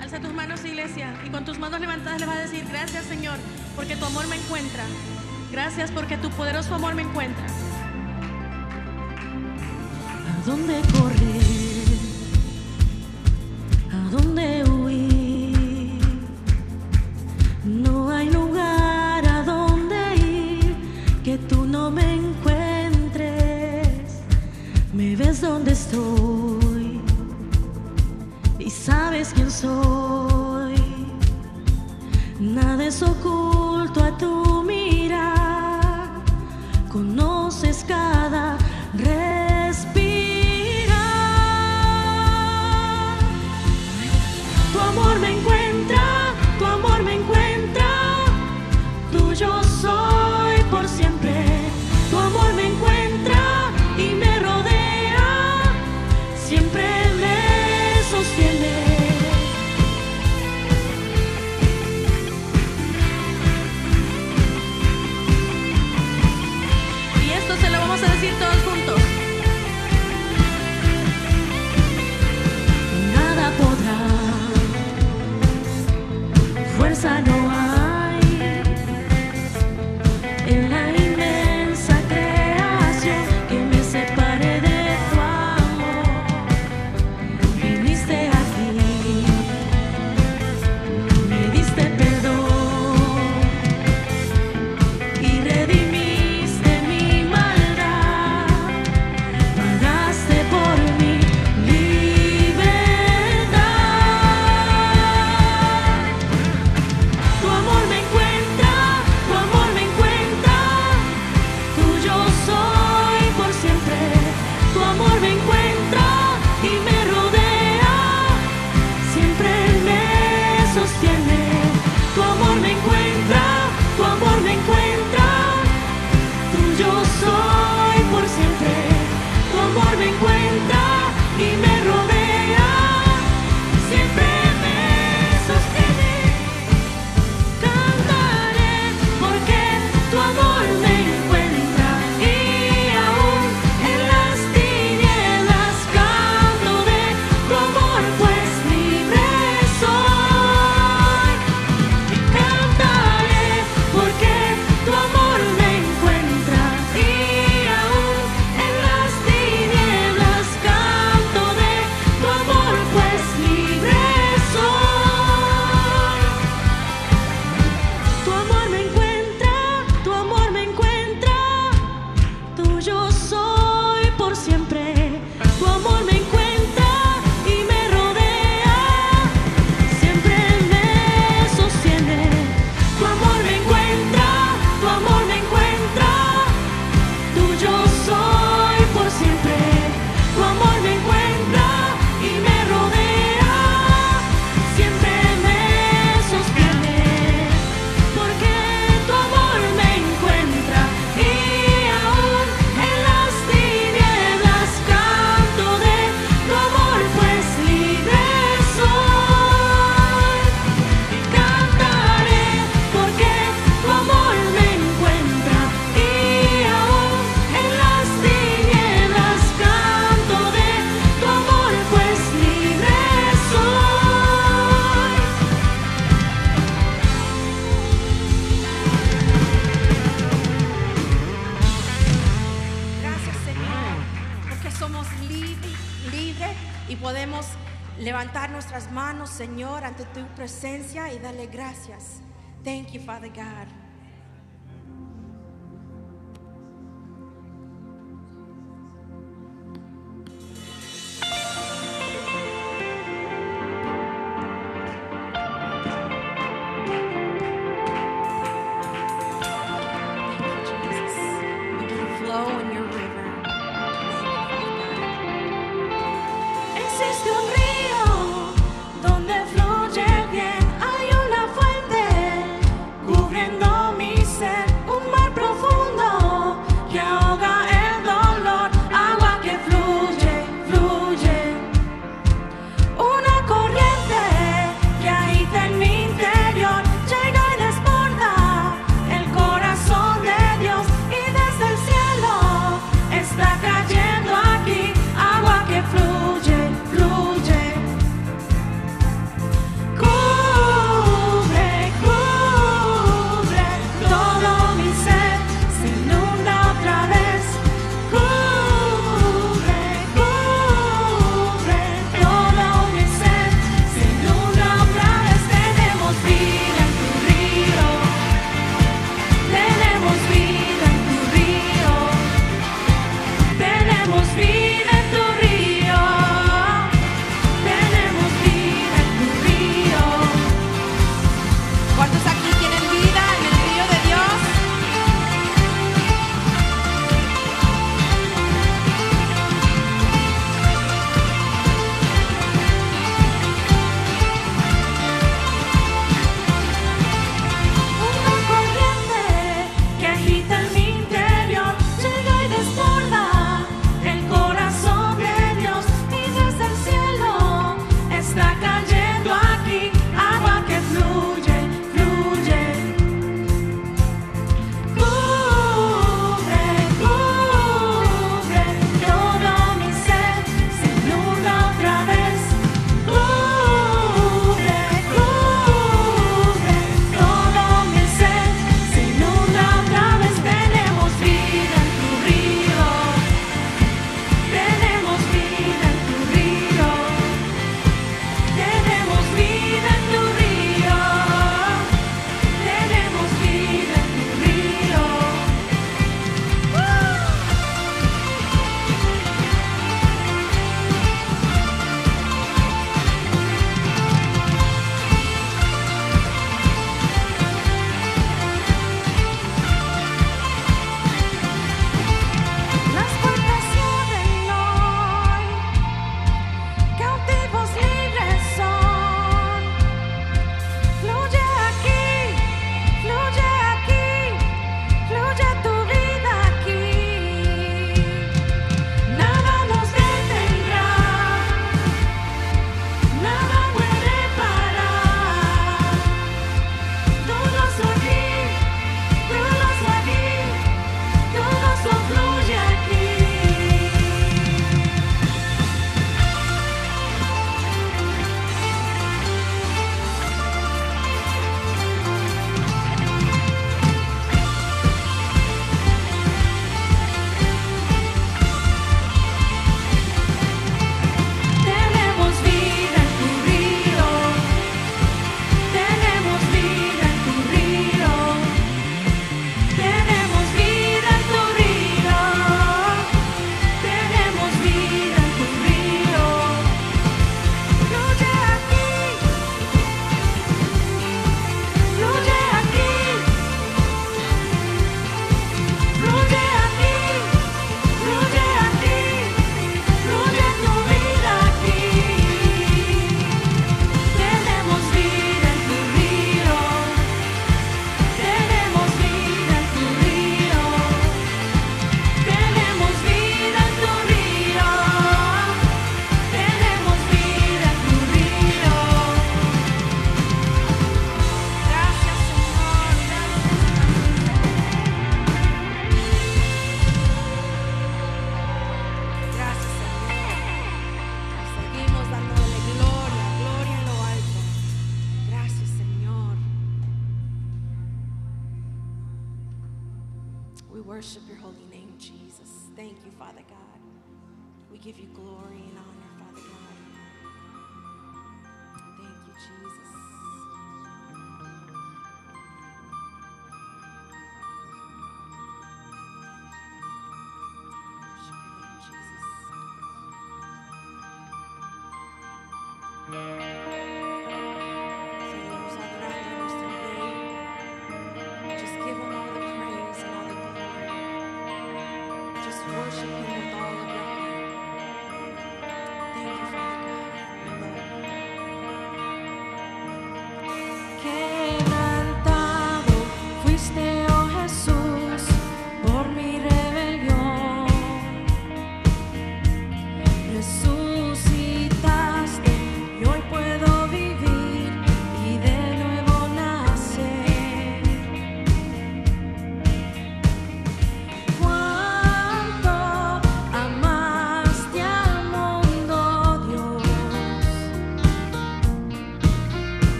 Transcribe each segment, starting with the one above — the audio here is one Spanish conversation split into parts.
Alza tus manos, iglesia, y con tus manos levantadas le vas a decir, gracias Señor, porque tu amor me encuentra. Gracias porque tu poderoso amor me encuentra. ¿A dónde correr?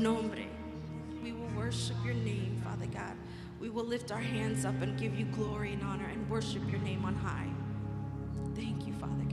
nombre. We will worship your name, Father God. We will lift our hands up and give you glory and honor and worship your name on high. Thank you, Father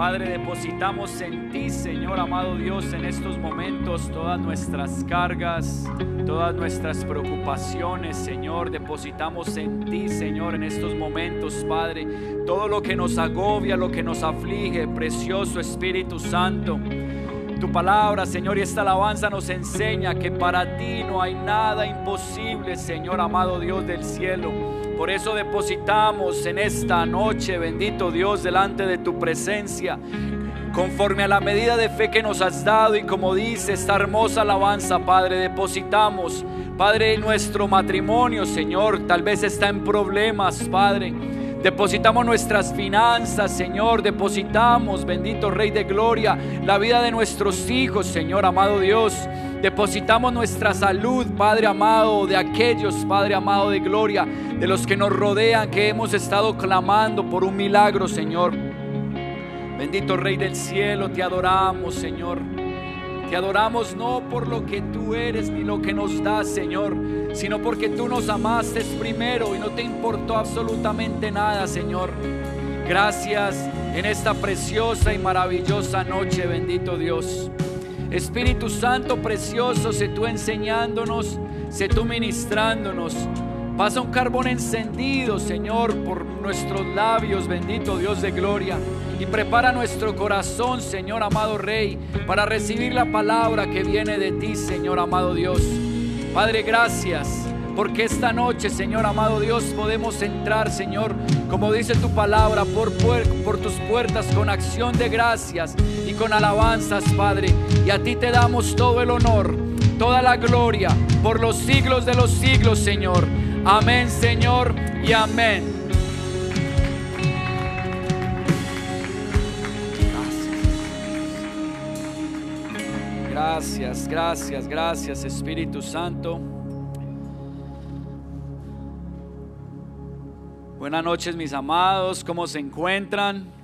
Padre, depositamos en ti, Señor amado Dios, en estos momentos todas nuestras cargas, todas nuestras preocupaciones, Señor. Depositamos en ti, Señor, en estos momentos, Padre, todo lo que nos agobia, lo que nos aflige, precioso Espíritu Santo. Tu palabra, Señor, y esta alabanza nos enseña que para ti no hay nada imposible, Señor amado Dios del cielo. Por eso depositamos en esta noche, bendito Dios, delante de tu presencia, conforme a la medida de fe que nos has dado y como dice esta hermosa alabanza, Padre, depositamos, Padre, nuestro matrimonio, Señor, tal vez está en problemas, Padre. Depositamos nuestras finanzas, Señor. Depositamos, bendito Rey de Gloria, la vida de nuestros hijos, Señor, amado Dios. Depositamos nuestra salud, Padre amado, de aquellos, Padre amado de gloria, de los que nos rodean, que hemos estado clamando por un milagro, Señor. Bendito Rey del cielo, te adoramos, Señor. Te adoramos no por lo que tú eres ni lo que nos das, Señor, sino porque tú nos amaste primero y no te importó absolutamente nada, Señor. Gracias en esta preciosa y maravillosa noche, bendito Dios. Espíritu Santo precioso, sé tú enseñándonos, sé tú ministrándonos. Pasa un carbón encendido, Señor, por nuestros labios, bendito Dios de gloria. Y prepara nuestro corazón, Señor amado Rey, para recibir la palabra que viene de ti, Señor amado Dios. Padre, gracias. Porque esta noche, Señor amado Dios, podemos entrar, Señor, como dice tu palabra, por, por tus puertas con acción de gracias con alabanzas, Padre. Y a ti te damos todo el honor, toda la gloria, por los siglos de los siglos, Señor. Amén, Señor, y amén. Gracias, gracias, gracias, Espíritu Santo. Buenas noches, mis amados, ¿cómo se encuentran?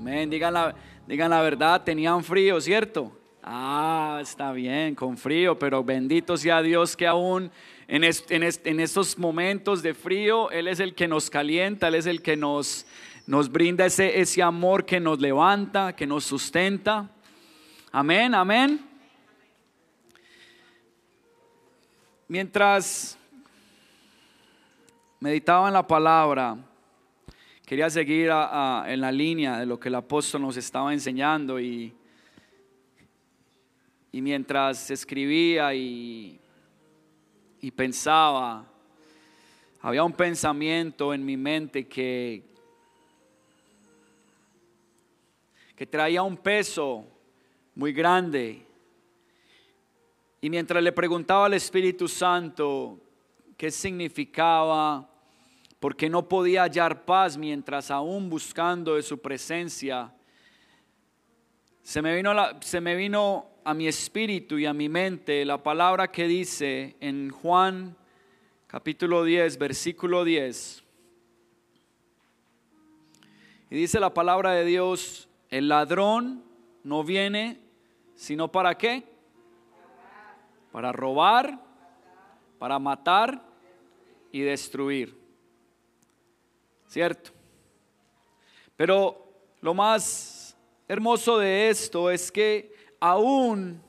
Amén, digan la, digan la verdad, tenían frío, ¿cierto? Ah, está bien, con frío, pero bendito sea Dios que aún en, en, estos momentos de frío, Él es el que nos calienta, Él es el que nos, nos brinda ese, ese amor que nos levanta, que nos sustenta. Amén, amén. Mientras meditaba en la palabra, quería seguir en la línea de lo que el apóstol nos estaba enseñando y, y mientras escribía y, y pensaba, había un pensamiento en mi mente que, que traía un peso muy grande. Y mientras le preguntaba al Espíritu Santo qué significaba, porque no podía hallar paz mientras aún buscando de su presencia, se me vino, se me vino a mi espíritu y a mi mente la palabra que dice en Juan capítulo 10, versículo 10. Y dice la palabra de Dios, el ladrón no viene sino para qué? Para robar, para matar y destruir. ¿Cierto? Pero lo más hermoso de esto es que aún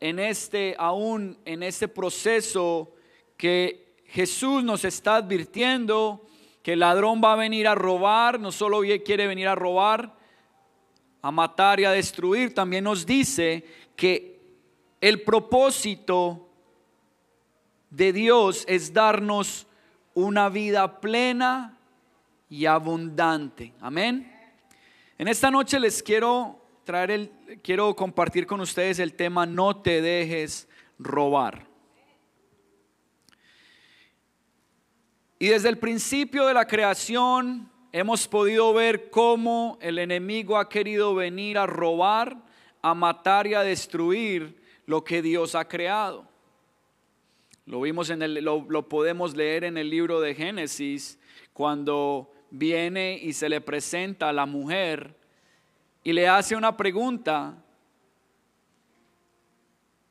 en este aún en este proceso que Jesús nos está advirtiendo que el ladrón va a venir a robar, no solo quiere venir a robar, a matar y a destruir, también nos dice que el propósito de Dios es darnos una vida plena y abundante. Amén. En esta noche les quiero traer el quiero compartir con ustedes el tema no te dejes robar. Y desde el principio de la creación hemos podido ver cómo el enemigo ha querido venir a robar, a matar y a destruir lo que Dios ha creado. Lo vimos en el, lo, lo podemos leer en el libro de Génesis cuando viene y se le presenta a la mujer y le hace una pregunta.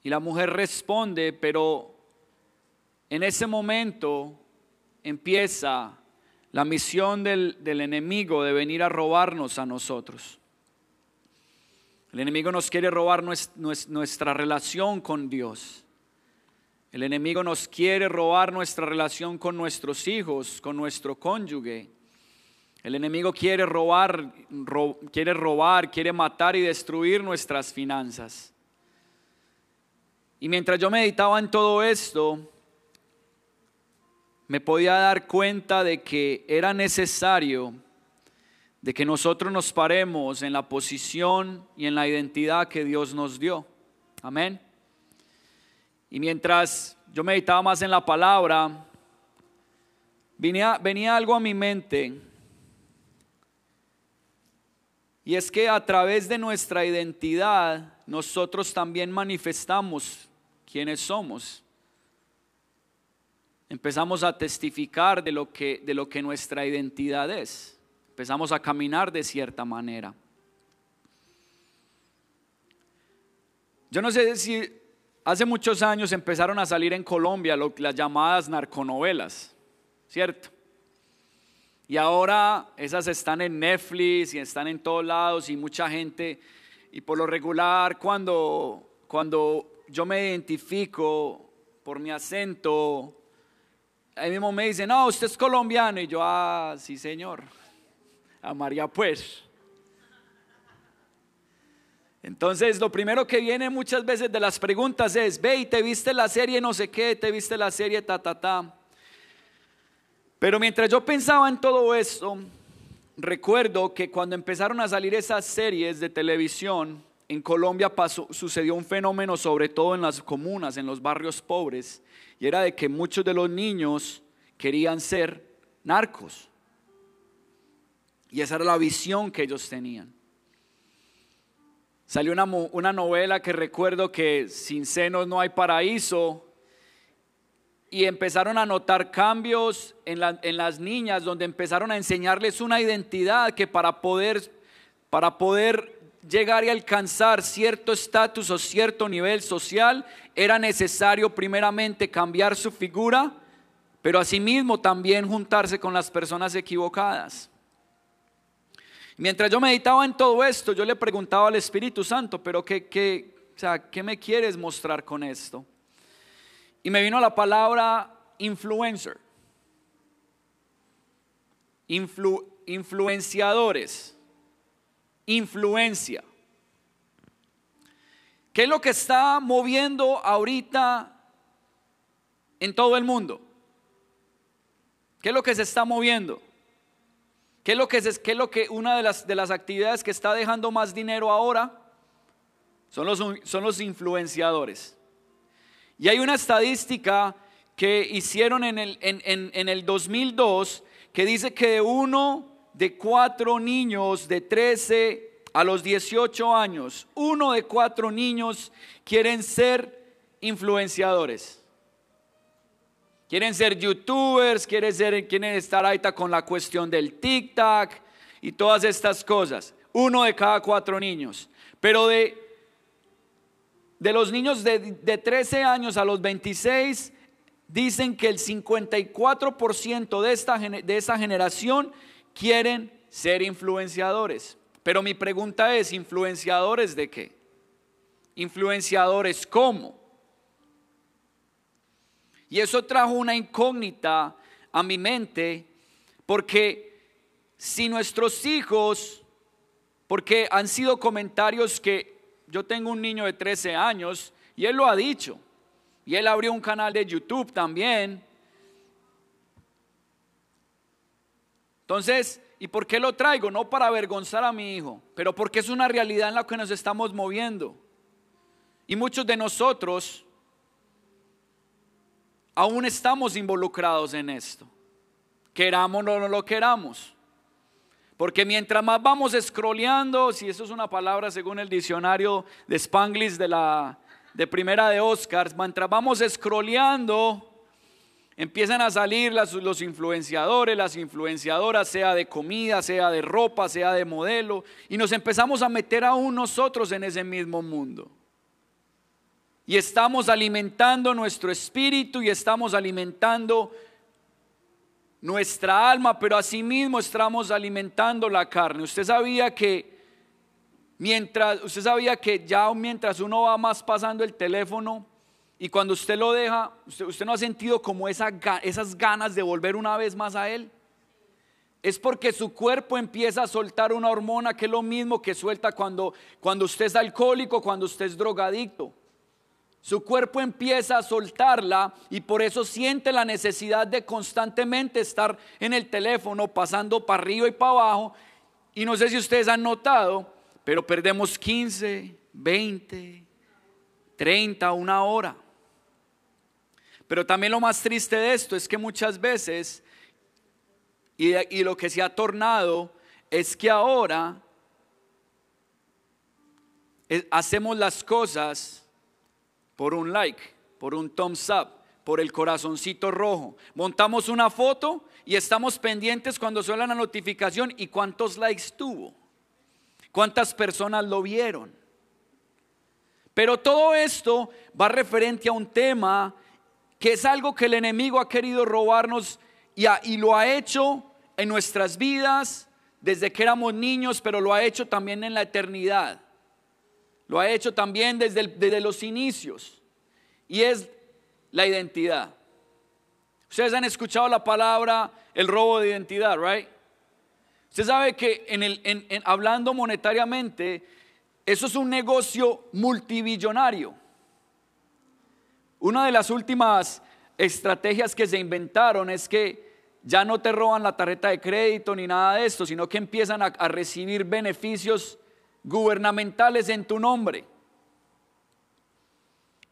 Y la mujer responde, pero en ese momento empieza la misión del, del enemigo de venir a robarnos a nosotros. El enemigo nos quiere robar nues- nues- nuestra relación con Dios. El enemigo nos quiere robar nuestra relación con nuestros hijos, con nuestro cónyuge. El enemigo quiere robar, ro- quiere robar, quiere matar y destruir nuestras finanzas. Y mientras yo meditaba en todo esto, me podía dar cuenta de que era necesario de que nosotros nos paremos en la posición y en la identidad que Dios nos dio. Amén. Y mientras yo meditaba más en la palabra, venía, venía algo a mi mente. Y es que a través de nuestra identidad nosotros también manifestamos quiénes somos. Empezamos a testificar de lo que, de lo que nuestra identidad es. Empezamos a caminar de cierta manera. Yo no sé si hace muchos años empezaron a salir en Colombia lo- las llamadas narconovelas, ¿cierto? Y ahora esas están en Netflix y están en todos lados y mucha gente, y por lo regular cuando, cuando yo me identifico por mi acento, ahí mismo me dicen, no, usted es colombiano, y yo, ah, sí señor, a María pues. Entonces, lo primero que viene muchas veces de las preguntas es, ve te viste la serie no sé qué, te viste la serie ta, ta, ta. Pero mientras yo pensaba en todo esto, recuerdo que cuando empezaron a salir esas series de televisión, en Colombia pasó, sucedió un fenómeno, sobre todo en las comunas, en los barrios pobres, y era de que muchos de los niños querían ser narcos. Y esa era la visión que ellos tenían. Salió una, una novela que recuerdo que sin senos no hay paraíso. Y empezaron a notar cambios en, la- en las niñas donde empezaron a enseñarles una identidad que para poder, para poder llegar y alcanzar cierto estatus o cierto nivel social era necesario primeramente cambiar su figura, pero asimismo también juntarse con las personas equivocadas. Mientras yo meditaba en todo esto, yo le preguntaba al Espíritu Santo, pero ¿qué, qué, o sea, ¿qué me quieres mostrar con esto? Y me vino la palabra influencer. Influ- influenciadores. Influencia. ¿Qué es lo que está moviendo ahorita en todo el mundo? ¿Qué es lo que se está moviendo? ¿Qué es lo que, es, qué lo que una de las, de las actividades que está dejando más dinero ahora? Son los, son los influenciadores. Y hay una estadística que hicieron en el, en- en el 2002 que dice que de uno de cuatro niños de 13 a los 18 años, uno de cuatro niños quieren ser influenciadores. Quieren ser youtubers, quieren, estar ahorita con la cuestión del TikTok y todas estas cosas. Uno de cada cuatro niños. Pero de, de los niños de, de 13 años a los 26, dicen que el 54% de esta, de esa generación quieren ser influenciadores. Pero mi pregunta es, ¿influenciadores de qué? ¿Influenciadores cómo? Y eso trajo una incógnita a mi mente, porque si nuestros hijos, porque han sido comentarios que yo tengo un niño de 13 años y él lo ha dicho, y él abrió un canal de YouTube también. Entonces, ¿y por qué lo traigo? No para avergonzar a mi hijo, pero porque es una realidad en la que nos estamos moviendo. Y muchos de nosotros aún estamos involucrados en esto. Queramos o no lo queramos. Porque mientras más vamos scrolleando, si eso es una palabra según el diccionario de Spanglish de la de primera de Oscars, mientras vamos scrolleando, empiezan a salir los influenciadores, las influenciadoras, sea de comida, sea de ropa, sea de modelo, y nos empezamos a meter aún nosotros en ese mismo mundo. Y estamos alimentando nuestro espíritu y estamos alimentando nuestra alma, pero asimismo estamos alimentando la carne. Usted sabía que mientras usted sabía que ya mientras uno va más pasando el teléfono y cuando usted lo deja, usted, no ha sentido como esas ganas de volver una vez más a él. Es porque su cuerpo empieza a soltar una hormona que es lo mismo que suelta cuando, cuando usted es alcohólico, cuando usted es drogadicto. Su cuerpo empieza a soltarla y por eso siente la necesidad de constantemente estar en el teléfono, pasando para arriba y para abajo. Y no sé si ustedes han notado, pero perdemos 15, 20, 30, una hora. Pero también lo más triste de esto es que muchas veces, y, y lo que se ha tornado, es que ahora eh, hacemos las cosas por un like, por un thumbs up, por el corazoncito rojo. Montamos una foto y estamos pendientes cuando suena la notificación y cuántos likes tuvo, cuántas personas lo vieron. Pero todo esto va referente a un tema que es algo que el enemigo ha querido robarnos y, lo ha hecho en nuestras vidas desde que éramos niños, pero lo ha hecho también en la eternidad. Lo ha hecho también desde, los inicios. Y es la identidad. Ustedes han escuchado la palabra el robo de identidad, right? Usted sabe que en el, en- hablando monetariamente, eso es un negocio multibillonario. Una de las últimas estrategias que se inventaron es que ya no te roban la tarjeta de crédito ni nada de esto, sino que empiezan a recibir beneficios gubernamentales en tu nombre.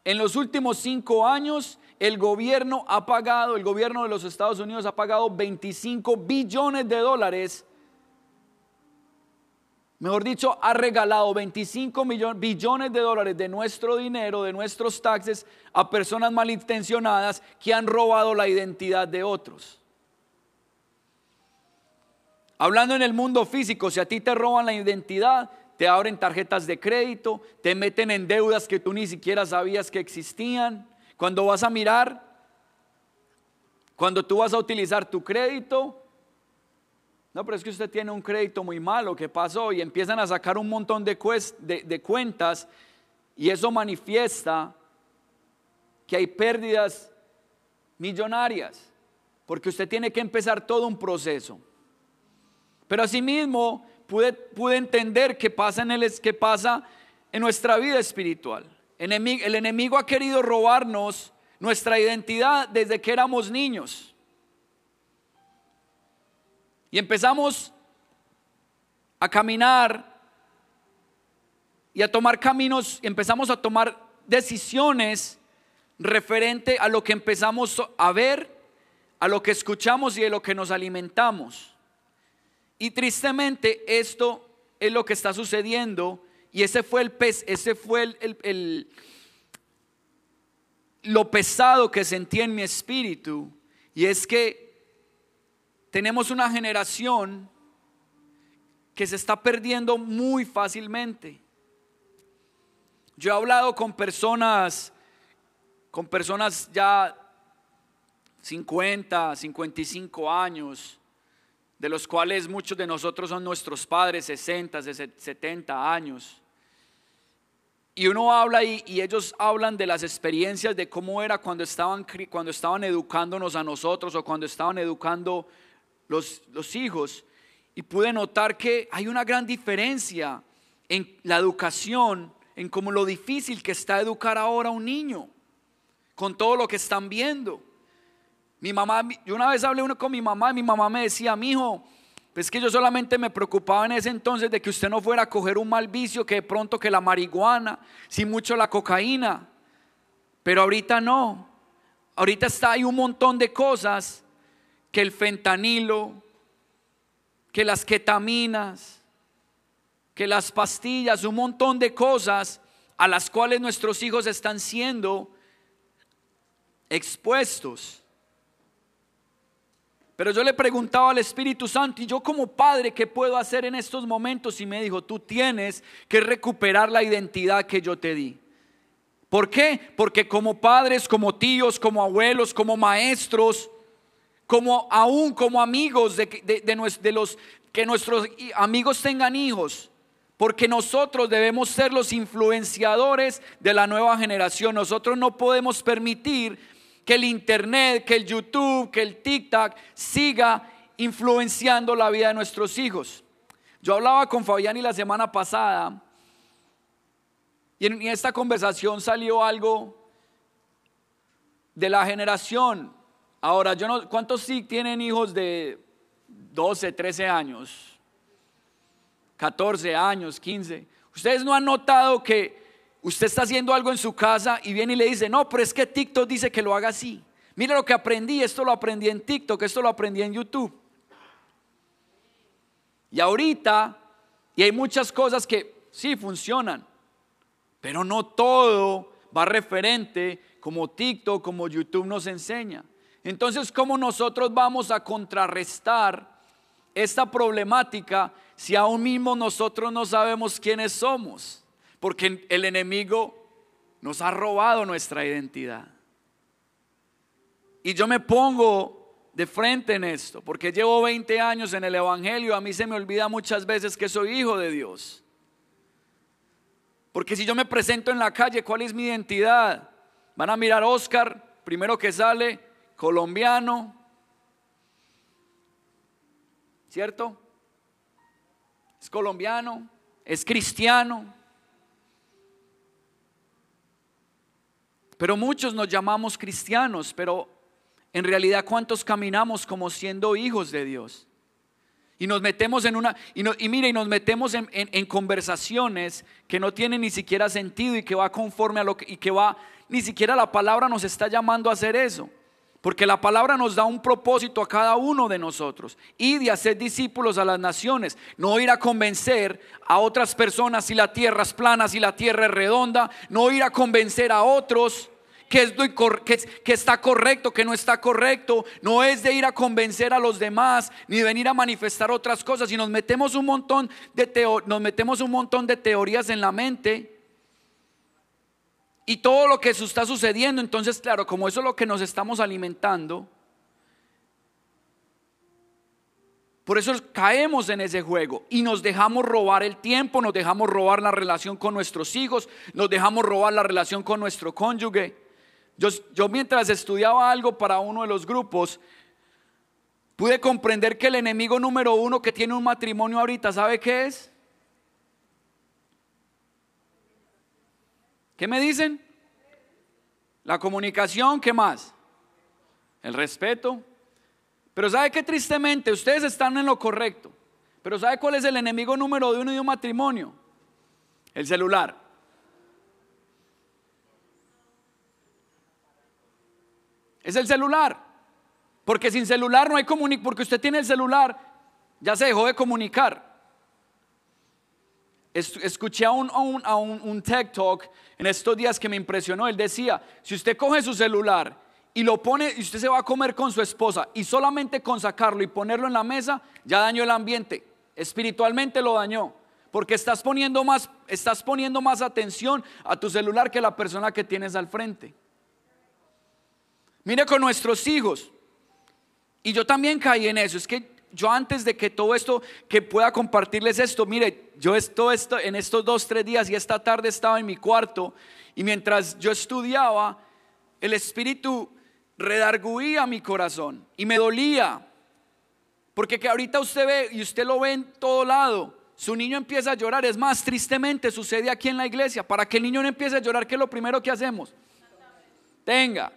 En los últimos cinco años, el gobierno ha pagado, el gobierno de los Estados Unidos ha pagado 25 billones de dólares. Mejor dicho, ha regalado 25 millones, billones de dólares de nuestro dinero, de nuestros taxes, a personas malintencionadas que han robado la identidad de otros. Hablando en el mundo físico, si a ti te roban la identidad, te abren tarjetas de crédito, te meten en deudas que tú ni siquiera sabías que existían. Cuando vas a mirar, cuando tú vas a utilizar tu crédito, no, pero es que usted tiene un crédito muy malo, ¿qué pasó? Y empiezan a sacar un montón de, cues- de- de cuentas y eso manifiesta que hay pérdidas millonarias, porque usted tiene que empezar todo un proceso. Pero asimismo pude, entender qué pasa, en el, qué pasa en nuestra vida espiritual. Enemi- el enemigo ha querido robarnos nuestra identidad desde que éramos niños. Y empezamos a caminar y a tomar caminos, empezamos a tomar decisiones referente a lo que empezamos a ver, a lo que escuchamos y de lo que nos alimentamos. Y tristemente esto es lo que está sucediendo y ese fue el pez, ese fue el, el- el- lo pesado que sentí en mi espíritu y es que tenemos una generación que se está perdiendo muy fácilmente. Yo he hablado con personas, con personas ya 50, 55 años, de los cuales muchos de nosotros son nuestros padres, 60, 70 años. Y uno habla y, ellos hablan de las experiencias de cómo era cuando estaban, cuando estaban educándonos a nosotros o cuando estaban educando los, los hijos. Y pude notar que hay una gran diferencia en la educación, en cómo lo difícil que está educar ahora a un niño, con todo lo que están viendo. Mi mamá, yo una vez hablé uno con mi mamá y mi mamá me decía, mi hijo, pues que yo solamente me preocupaba en ese entonces de que usted no fuera a coger un mal vicio, que de pronto que la marihuana, si mucho la cocaína, pero ahorita no. Ahorita está hay un montón de cosas que el fentanilo, que las ketaminas, que las pastillas, un montón de cosas a las cuales nuestros hijos están siendo expuestos. Pero yo le preguntaba al Espíritu Santo, y yo como padre, ¿qué puedo hacer en estos momentos? Y me dijo, tú tienes que recuperar la identidad que yo te di. ¿Por qué? Porque como padres, como tíos, como abuelos, como maestros, como aún como amigos de, de- de los que nuestros amigos tengan hijos, porque nosotros debemos ser los influenciadores de la nueva generación. Nosotros no podemos permitir que el internet, que el YouTube, que el TikTok siga influenciando la vida de nuestros hijos. Yo hablaba con Fabián y la semana pasada y en, esta conversación salió algo de la generación. Ahora, yo no, ¿cuántos sí tienen hijos de 12, 13 años? 14 años, 15. Ustedes no han notado que usted está haciendo algo en su casa y viene y le dice, no, pero es que TikTok dice que lo haga así. Mira lo que aprendí, esto lo aprendí en TikTok, esto lo aprendí en YouTube. Y ahorita, y hay muchas cosas que sí funcionan, pero no todo va referente como TikTok, como YouTube nos enseña. Entonces, ¿cómo nosotros vamos a contrarrestar esta problemática si aún mismo nosotros no sabemos quiénes somos? Porque el enemigo nos ha robado nuestra identidad. Y yo me pongo de frente en esto, porque llevo 20 años en el Evangelio, a mí se me olvida muchas veces que soy hijo de Dios. Porque si yo me presento en la calle, ¿cuál es mi identidad? Van a mirar Oscar, primero que sale, colombiano, ¿cierto? Es colombiano, es cristiano. Pero muchos nos llamamos cristianos, pero en realidad cuántos caminamos como siendo hijos de Dios. Y nos metemos en una, y, no- y mire, y nos metemos en, conversaciones que no tienen ni siquiera sentido y que va conforme a lo que, y que va, ni siquiera la palabra nos está llamando a hacer eso. Porque la palabra nos da un propósito a cada uno de nosotros. Y de hacer discípulos a las naciones. No ir a convencer a otras personas si la tierra es plana, si la tierra es redonda. No ir a convencer a otros que, es está correcto, que no está correcto. No es de ir a convencer a los demás, ni de venir a manifestar otras cosas. Y nos metemos un montón de, teo- nos metemos un montón de teorías en la mente y todo lo que está sucediendo, entonces claro, como eso es lo que nos estamos alimentando, por eso caemos en ese juego y nos dejamos robar el tiempo, nos dejamos robar la relación con nuestros hijos, nos dejamos robar la relación con nuestro cónyuge. Yo, yo mientras estudiaba algo para uno de los grupos, pude comprender que el enemigo número uno que tiene un matrimonio ahorita, ¿sabe qué es? ¿Qué me dicen? La comunicación, ¿qué más? El respeto. Pero ¿sabe qué tristemente? Ustedes están en lo correcto. Pero ¿sabe cuál es el enemigo número uno de un matrimonio? El celular. Es el celular. Porque sin celular no hay comunicación. Porque usted tiene el celular, ya se dejó de comunicar. Es- Escuché a, un, a un- un- un TED Talk en estos días que me impresionó. Él decía, si usted coge su celular y lo pone y usted se va a comer con su esposa y solamente con sacarlo y ponerlo en la mesa, ya dañó el ambiente. Espiritualmente lo dañó. Porque estás poniendo más, estás poniendo más atención a tu celular que la persona que tienes al frente. Mire con nuestros hijos. Y yo también caí en eso. Es que yo antes de que todo esto, que pueda compartirles esto, mire, yo esto, esto, en estos dos, tres días y esta tarde estaba en mi cuarto y mientras yo estudiaba, el Espíritu redarguía mi corazón y me dolía. Porque que ahorita usted ve y usted lo ve en todo lado. Su niño empieza a llorar. Es más, tristemente sucede aquí en la iglesia. Para que el niño no empiece a llorar, ¿qué es lo primero que hacemos? Tenga.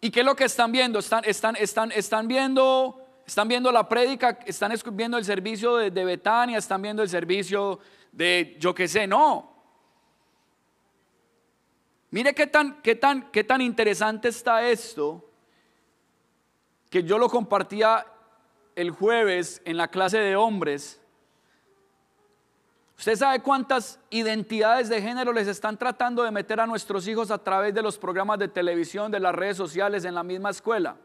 ¿Y qué es lo que están viendo? Están, están, están, están viendo, están viendo la prédica, están viendo el servicio de, de Betania, están viendo el servicio de yo qué sé, no. Mire qué tan, qué tan, qué tan interesante está esto, que yo lo compartía el jueves en la clase de hombres. ¿Usted sabe cuántas identidades de género les están tratando de meter a nuestros hijos a través de los programas de televisión, de las redes sociales, en la misma escuela?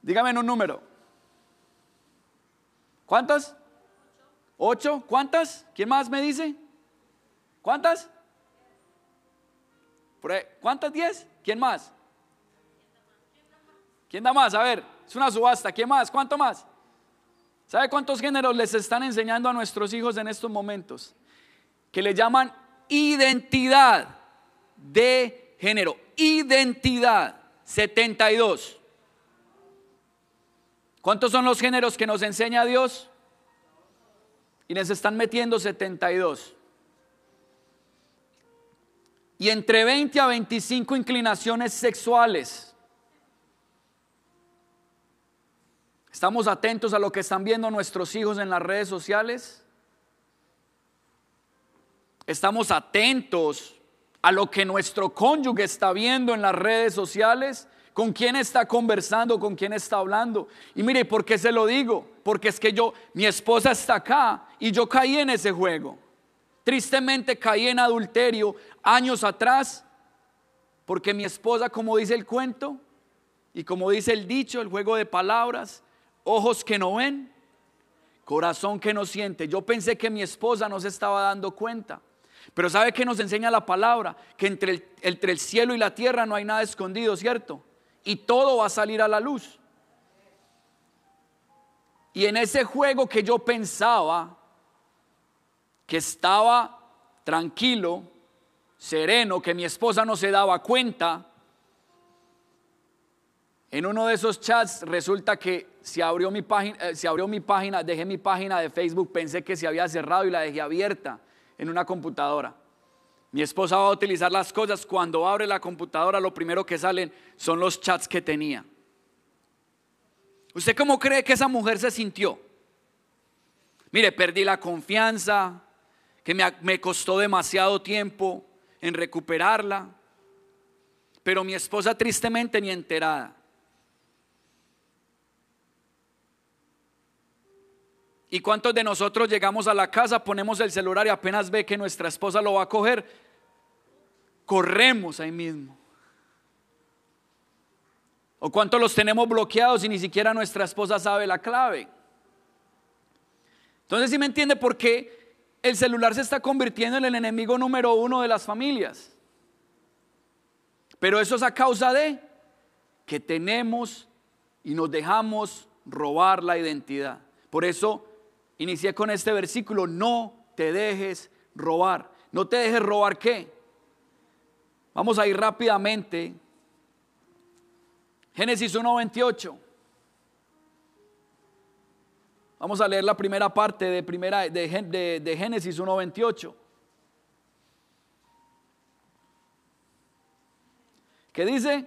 Dígame en un número. ¿Cuántas? ¿Ocho? ¿Cuántas? ¿Quién más me dice? ¿Cuántas? ¿Cuántas? ¿Diez? ¿Quién más? ¿Quién da más? A ver, es una subasta. ¿Quién más? ¿Cuánto más? ¿Sabe cuántos géneros les están enseñando a nuestros hijos en estos momentos? Que le llaman identidad de género. Identidad. 72. ¿Cuántos son los géneros que nos enseña Dios? Y les están metiendo 72. Y entre 20 a 25 inclinaciones sexuales. ¿Estamos atentos a lo que están viendo nuestros hijos en las redes sociales? ¿Estamos atentos a lo que nuestro cónyuge está viendo en las redes sociales? ¿Con quién está conversando? ¿Con quién está hablando? Y mire, ¿por qué se lo digo? Porque es que yo, mi esposa está acá y yo caí en ese juego. Tristemente caí en adulterio años atrás porque mi esposa, como dice el cuento y como dice el dicho, el juego de palabras, ojos que no ven, corazón que no siente. Yo pensé que mi esposa no se estaba dando cuenta. Pero ¿sabe qué nos enseña la palabra? Que entre el, entre el cielo y la tierra no hay nada escondido, ¿cierto? Y todo va a salir a la luz. Y en ese juego que yo pensaba que estaba tranquilo, sereno, que mi esposa no se daba cuenta, en uno de esos chats resulta que se abrió mi página, eh, abrió mi página, dejé mi página de Facebook, pensé que se había cerrado y la dejé abierta en una computadora. Mi esposa va a utilizar las cosas, cuando abre la computadora lo primero que salen son los chats que tenía. ¿Usted cómo cree que esa mujer se sintió? Mire, perdí la confianza, que me, me costó demasiado tiempo en recuperarla, pero mi esposa tristemente ni enterada. ¿Y cuántos de nosotros llegamos a la casa, ponemos el celular y apenas ve que nuestra esposa lo va a coger? Corremos ahí mismo. ¿O cuántos los tenemos bloqueados y ni siquiera nuestra esposa sabe la clave? Entonces, si me entiende por qué el celular se está convirtiendo en el enemigo número uno de las familias. Pero eso es a causa de que tenemos y nos dejamos robar la identidad. Por eso Inicié con este versículo, no te dejes robar. No te dejes robar qué. Vamos a ir rápidamente. Génesis 1.28. Vamos a leer la primera parte de, primera, de, de, de Génesis 1.28. ¿Qué dice?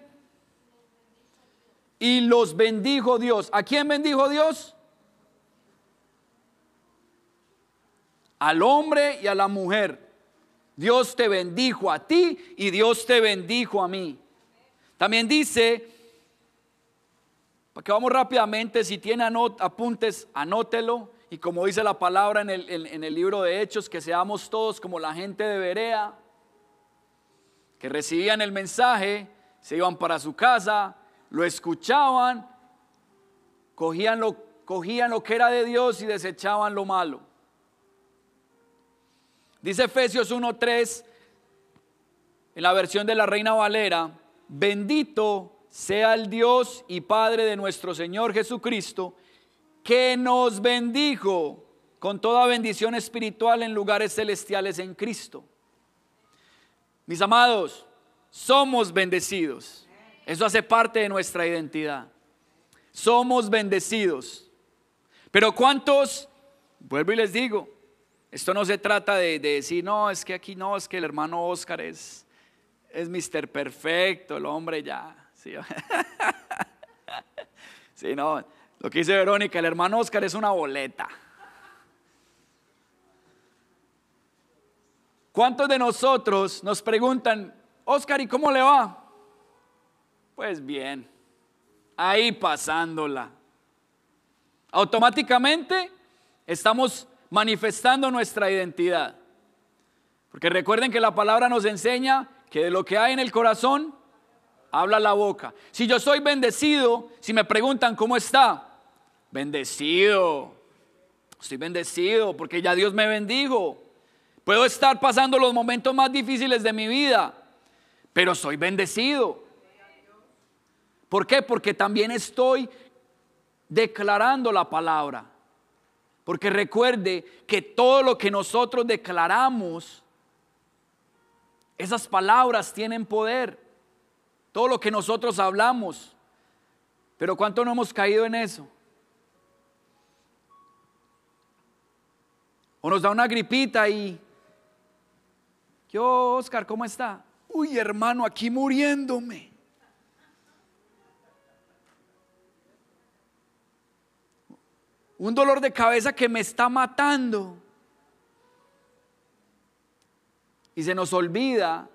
Y los bendijo Dios. ¿A quién bendijo Dios? Al hombre y a la mujer. Dios te bendijo a ti y Dios te bendijo a mí. También dice, para que vamos rápidamente, si tiene apuntes, anótelo. Y como dice la palabra en el, en el libro de Hechos, que seamos todos como la gente de Berea, que recibían el mensaje, se iban para su casa, lo escuchaban, cogían lo, cogían lo que era de Dios y desechaban lo malo. Dice Efesios 1.3 en la versión de la Reina Valera, bendito sea el Dios y Padre de nuestro Señor Jesucristo, que nos bendijo con toda bendición espiritual en lugares celestiales en Cristo. Mis amados, somos bendecidos. Eso hace parte de nuestra identidad. Somos bendecidos. Pero ¿cuántos? Vuelvo y les digo, esto no se trata de, decir, no, es que aquí no, es que el hermano Oscar es, es Mr. Perfecto, el hombre ya. Sí. sí, no, lo que dice Verónica, el hermano Oscar es una boleta. ¿Cuántos de nosotros nos preguntan, Oscar, ¿y cómo le va? Pues bien, ahí pasándola. Automáticamente estamos manifestando nuestra identidad. Porque recuerden que la palabra nos enseña que de lo que hay en el corazón, habla la boca. Si yo soy bendecido, si me preguntan cómo está, bendecido. Estoy bendecido porque ya Dios me bendijo. Puedo estar pasando los momentos más difíciles de mi vida, pero soy bendecido. ¿Por qué? Porque también estoy declarando la palabra. Porque recuerde que todo lo que nosotros declaramos, esas palabras tienen poder. Todo lo que nosotros hablamos. Pero ¿cuánto no hemos caído en eso? O nos da una gripita y... Yo, Oscar, ¿cómo está? Uy, hermano, aquí muriéndome. Un dolor de cabeza que me está matando. Y se nos olvida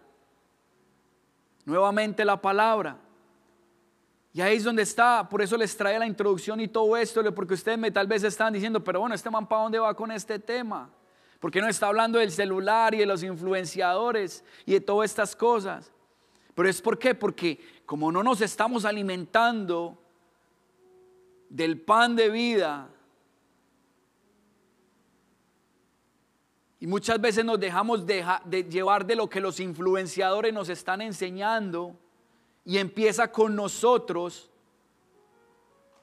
nuevamente la palabra. Y ahí es donde está, por eso les trae la introducción y todo esto, porque ustedes me tal vez están diciendo, pero bueno, este man para dónde va con este tema? Porque no está hablando del celular y de los influenciadores y de todas estas cosas. Pero es por qué? Porque como no nos estamos alimentando del pan de vida, muchas veces nos dejamos de, llevar de lo que los influenciadores nos están enseñando y empieza con nosotros.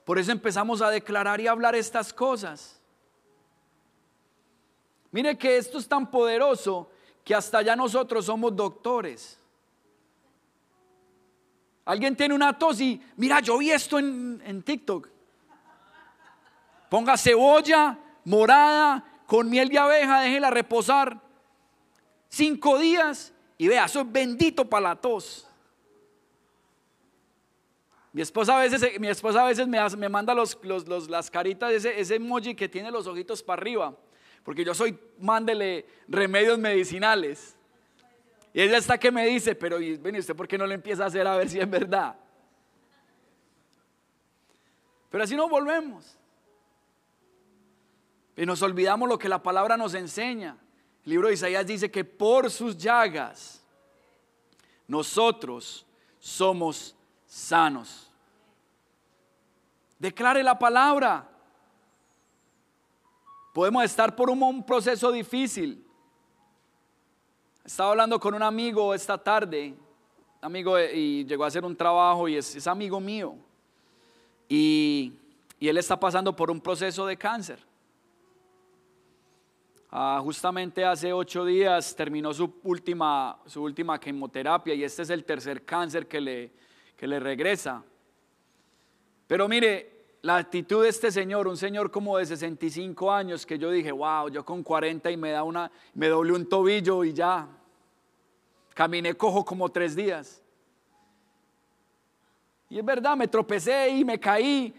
Por eso empezamos a declarar y hablar estas cosas. Mire que esto es tan poderoso que hasta ya nosotros somos doctores. Alguien tiene una tos y mira, yo vi esto en, en TikTok. Ponga cebolla morada con miel de abeja, déjela reposar cinco días y vea, eso es bendito para la tos. Mi esposa a veces, mi esposa a veces me, manda los, las caritas, ese, ese emoji que tiene los ojitos para arriba, porque yo soy, mándele remedios medicinales. Y ella está que me dice, pero ven, ¿usted por qué no le empieza a hacer a ver si es verdad? Pero así nos volvemos. Y nos olvidamos lo que la palabra nos enseña. El libro de Isaías dice que por sus llagas nosotros somos sanos. Declare la palabra. Podemos estar por un, proceso difícil. Estaba hablando con un amigo esta tarde, amigo, y llegó a hacer un trabajo y es, amigo mío. y él está pasando por un proceso de cáncer. Ah, justamente hace ocho días terminó su última, su última quimioterapia y este es el tercer cáncer que le, que le regresa. Pero mire, la actitud de este señor, un señor como de 65 años, que yo dije, wow, yo con 40 y me da una, me doble un tobillo y ya. Caminé cojo como tres días. Y es verdad, me tropecé y me caí.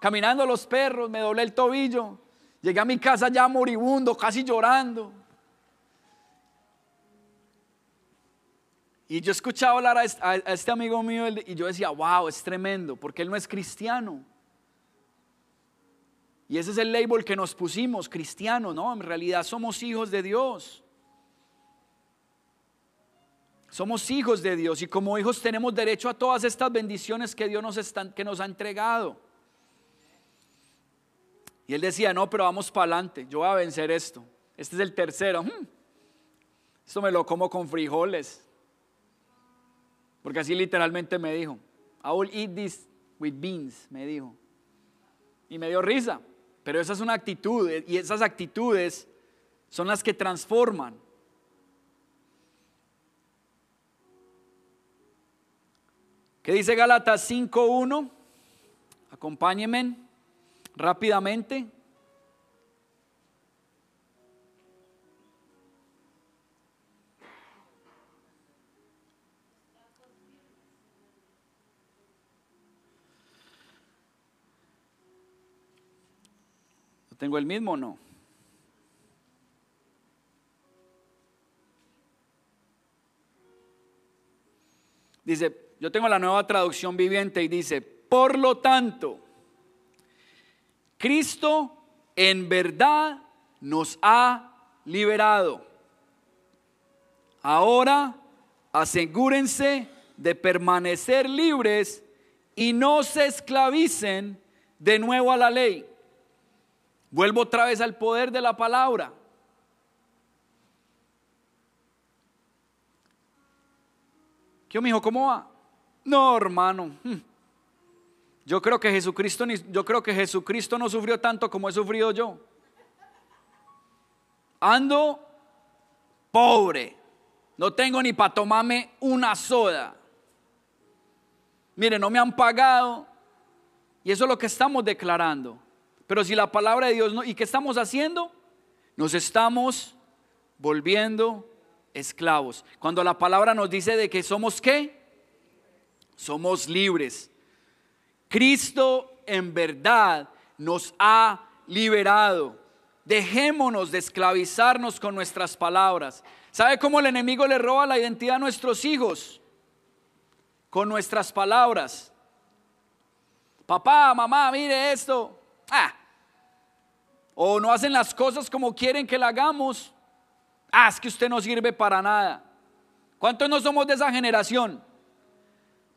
Caminando los perros, me doblé el tobillo. Llegué a mi casa ya moribundo, casi llorando. Y yo escuchaba hablar a este amigo mío y yo decía, wow, es tremendo, porque él no es cristiano. Y ese es el label que nos pusimos, cristiano, ¿no? En realidad somos hijos de Dios. Somos hijos de Dios y como hijos tenemos derecho a todas estas bendiciones que Dios nos, que nos ha entregado. Y él decía, no, pero vamos para adelante, yo voy a vencer esto. Este es el tercero. Hmm. Esto me lo como con frijoles. Porque así literalmente me dijo, I will eat this with beans, me dijo. Y me dio risa. Pero esa es una actitud y esas actitudes son las que transforman. ¿Qué dice Gálatas 5.1? Acompáñenme rápidamente. ¿Tengo el mismo o no? Dice, yo tengo la nueva traducción viviente y dice, por lo tanto, Cristo en verdad nos ha liberado. Ahora asegúrense de permanecer libres y no se esclavicen de nuevo a la ley. Vuelvo otra vez al poder de la palabra. ¿Qué me dijo? ¿Cómo va? No, hermano. Yo creo que Jesucristo yo creo que Jesucristo no sufrió tanto como he sufrido yo. Ando pobre. No tengo ni para tomarme una soda. Mire, no me han pagado. Y eso es lo que estamos declarando. Pero si la palabra de Dios no, ¿y qué estamos haciendo? Nos estamos volviendo esclavos. Cuando la palabra nos dice de que somos qué? Somos libres. Cristo en verdad nos ha liberado. Dejémonos de esclavizarnos con nuestras palabras. ¿Sabe cómo el enemigo le roba la identidad a nuestros hijos? Con nuestras palabras. Papá, mamá, mire esto. Ah. O no hacen las cosas como quieren que la hagamos. Ah, es que usted no sirve para nada. ¿Cuántos no somos de esa generación?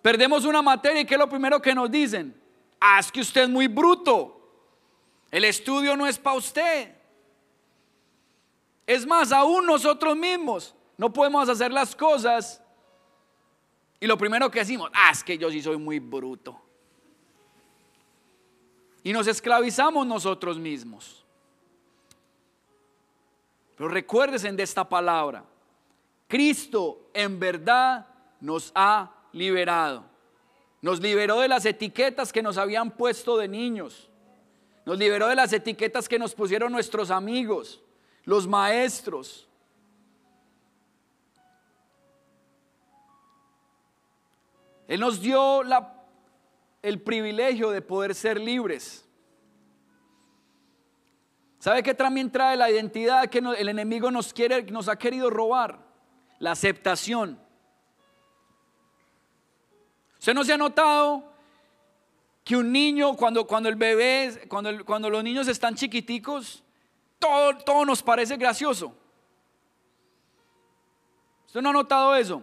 Perdemos una materia y ¿qué es lo primero que nos dicen? Ah, es que usted es muy bruto. El estudio no es para usted. Es más, aún nosotros mismos no podemos hacer las cosas. Y lo primero que decimos, ah, es que yo sí soy muy bruto. Y nos esclavizamos nosotros mismos. Pero recuérdense de esta palabra. Cristo en verdad nos ha liberado. Nos liberó de las etiquetas que nos habían puesto de niños. Nos liberó de las etiquetas que nos pusieron nuestros amigos, los maestros. Él nos dio la- el privilegio de poder ser libres. ¿Sabe qué también trae la identidad que el enemigo nos, quiere, nos ha querido robar? La aceptación. ¿Usted no se ha notado que un niño, cuando, cuando el bebé, cuando, cuando los niños están chiquiticos, todo, todo nos parece gracioso? ¿Usted no ha notado eso?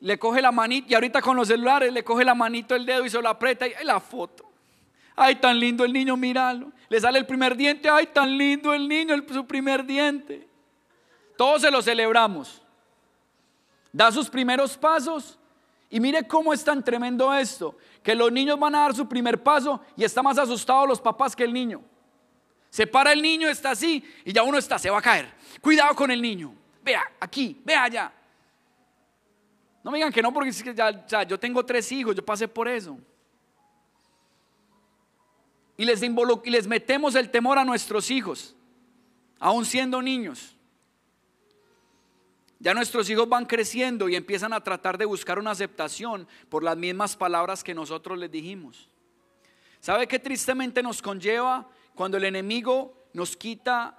Le coge la manita, y ahorita con los celulares, le coge la manito el dedo y se lo aprieta y ¡ay, la foto. Ay, tan lindo el niño, míralo. Le sale el primer diente, ay, tan lindo el niño, su primer diente. Todos se lo celebramos. Da sus primeros pasos y mire cómo es tan tremendo esto, que los niños van a dar su primer paso y está más asustado los papás que el niño. Se para el niño, está así y ya uno está, se va a caer. Cuidado con el niño. Vea, aquí, vea allá. No me digan que no, porque es ya, yo tengo tres hijos, yo pasé por eso. Y les metemos el temor a nuestros hijos, aún siendo niños. Ya nuestros hijos van creciendo y empiezan a tratar de buscar una aceptación por las mismas palabras que nosotros les dijimos. ¿Sabe qué tristemente nos conlleva cuando el enemigo nos quita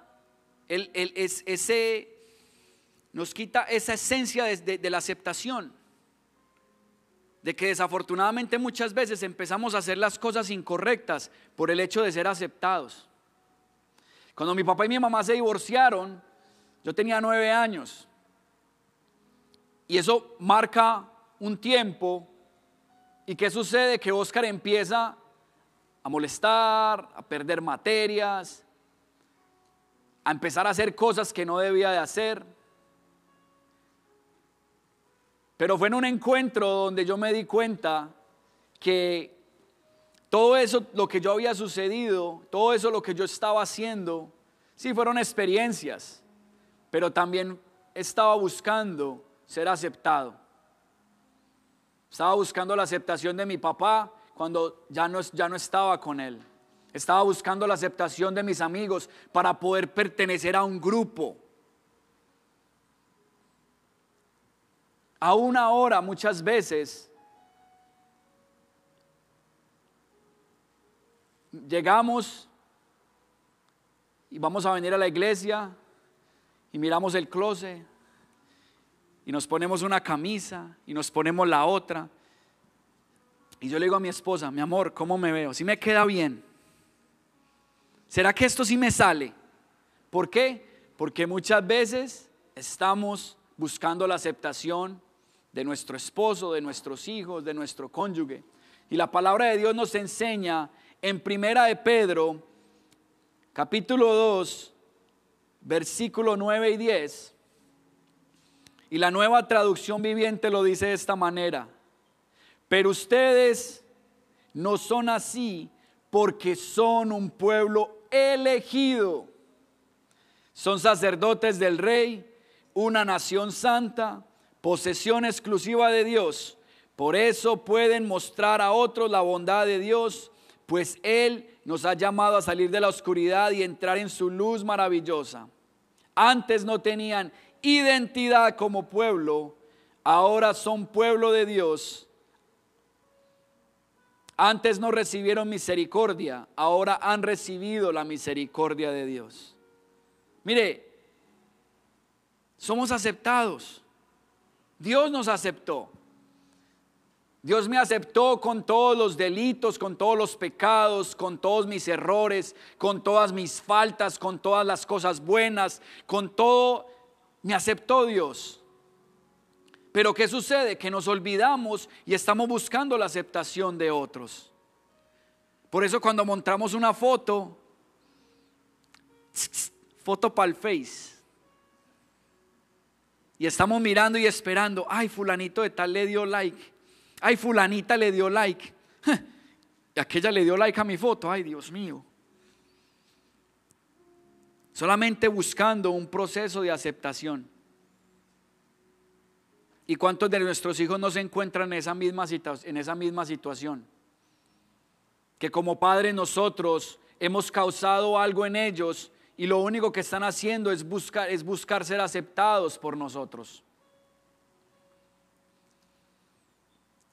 ese, nos quita esa esencia de la aceptación? De que desafortunadamente muchas veces empezamos a hacer las cosas incorrectas por el hecho de ser aceptados. Cuando mi papá y mi mamá se divorciaron, yo tenía nueve años. Y eso marca un tiempo. ¿Y qué sucede? Que Oscar empieza a molestar, a perder materias, a empezar a hacer cosas que no debía de hacer. Pero fue en un encuentro donde yo me di cuenta que todo eso, lo que yo había sucedido, todo eso lo que yo estaba haciendo, sí fueron experiencias, pero también estaba buscando ser aceptado. Estaba buscando la aceptación de mi papá cuando ya no, ya no estaba con él. Estaba buscando la aceptación de mis amigos para poder pertenecer a un grupo. Aún ahora muchas veces llegamos y vamos a venir a la iglesia y miramos el closet y nos ponemos una camisa y nos ponemos la otra. Y yo le digo a mi esposa, mi amor, ¿cómo me veo? ¿Si me queda bien? ¿Será que esto sí me sale? ¿Por qué? Porque muchas veces estamos buscando la aceptación de nuestro esposo, de nuestros hijos, de nuestro cónyuge. Y la palabra de Dios nos enseña en primera de Pedro capítulo 2, versículo 9 y 10. Y la nueva traducción viviente lo dice de esta manera. Pero ustedes no son así porque son un pueblo elegido. Son sacerdotes del rey, una nación santa, posesión exclusiva de Dios. Por eso pueden mostrar a otros la bondad de Dios, pues Él nos ha llamado a salir de la oscuridad y entrar en su luz maravillosa. Antes no tenían identidad como pueblo, ahora son pueblo de Dios. Antes no recibieron misericordia, ahora han recibido la misericordia de Dios. Mire, somos aceptados. Dios nos aceptó. Dios me aceptó con todos los delitos, con todos los pecados, con todos mis errores, con todas mis faltas, con todas las cosas buenas, con todo. Me aceptó Dios. Pero ¿qué sucede? Que nos olvidamos y estamos buscando la aceptación de otros. Por eso cuando montamos una foto, foto para el face, y estamos mirando y esperando, ay, fulanito de tal le dio like, ay, fulanita le dio like, y aquella le dio like a mi foto, ay, Dios mío. Solamente buscando un proceso de aceptación. ¿Y cuántos de nuestros hijos no se encuentran en esa misma, en esa misma situación? Que como padres nosotros hemos causado algo en ellos y lo único que están haciendo es buscar, es buscar ser aceptados por nosotros.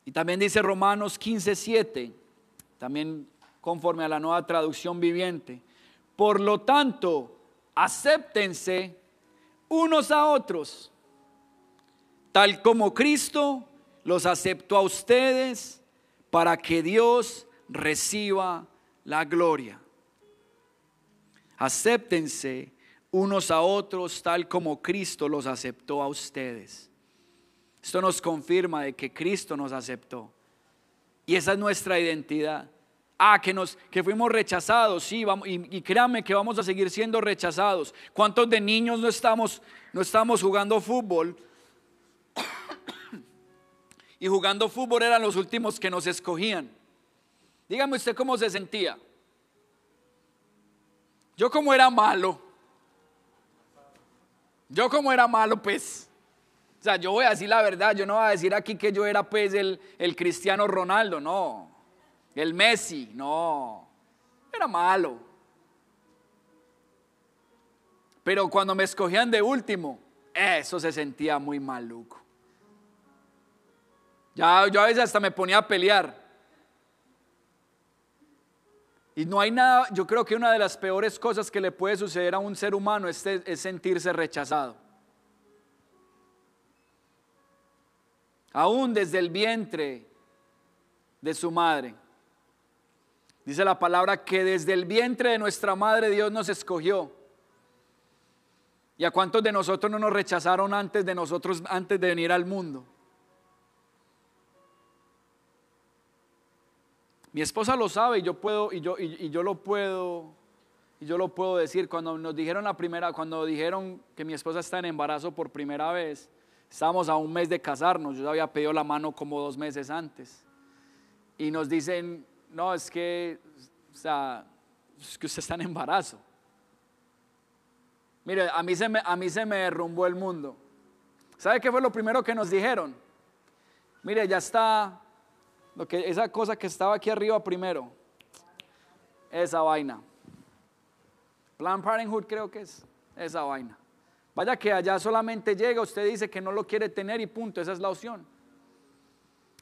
Y también dice Romanos 15:7, también conforme a la nueva traducción viviente. Por lo tanto, acéptense unos a otros tal como Cristo los aceptó a ustedes para que Dios reciba la gloria. Acéptense unos a otros tal como Cristo los aceptó a ustedes. Esto nos confirma de que Cristo nos aceptó. Y esa es nuestra identidad. Ah, que, nos, que fuimos rechazados, sí, vamos, y, y, créanme que vamos a seguir siendo rechazados. ¿Cuántos de niños no estamos, no estamos jugando fútbol y jugando fútbol eran los últimos que nos escogían. Dígame usted cómo se sentía. Yo como era malo. Yo como era malo, pues. O sea, yo voy a decir la verdad, yo no voy a decir aquí que yo era pues el, el Cristiano Ronaldo, no. El Messi, no. Era malo. Pero cuando me escogían de último, eso se sentía muy maluco. Ya yo a veces hasta me ponía a pelear. Y no hay nada, yo creo que una de las peores cosas que le puede suceder a un ser humano es, es sentirse rechazado. Aún desde el vientre de su madre. Dice la palabra que desde el vientre de nuestra madre Dios nos escogió. ¿Y a cuántos de nosotros no nos rechazaron antes de nosotros, antes de venir al mundo? Mi esposa lo sabe y yo puedo, y yo, y, yo lo puedo, y yo lo puedo decir. Cuando nos dijeron la primera, cuando dijeron que mi esposa está en embarazo por primera vez, estábamos a un mes de casarnos, yo había pedido la mano como dos meses antes. Y nos dicen, no, es que, o sea, es que usted está en embarazo. Mire, a mí se me, a mí se me derrumbó el mundo. ¿Sabe qué fue lo primero que nos dijeron? Mire, ya está lo que, esa cosa que estaba aquí arriba primero. Esa vaina. Plan Parenthood creo que es esa vaina. Vaya que allá solamente llega, usted dice que no lo quiere tener y punto, esa es la opción.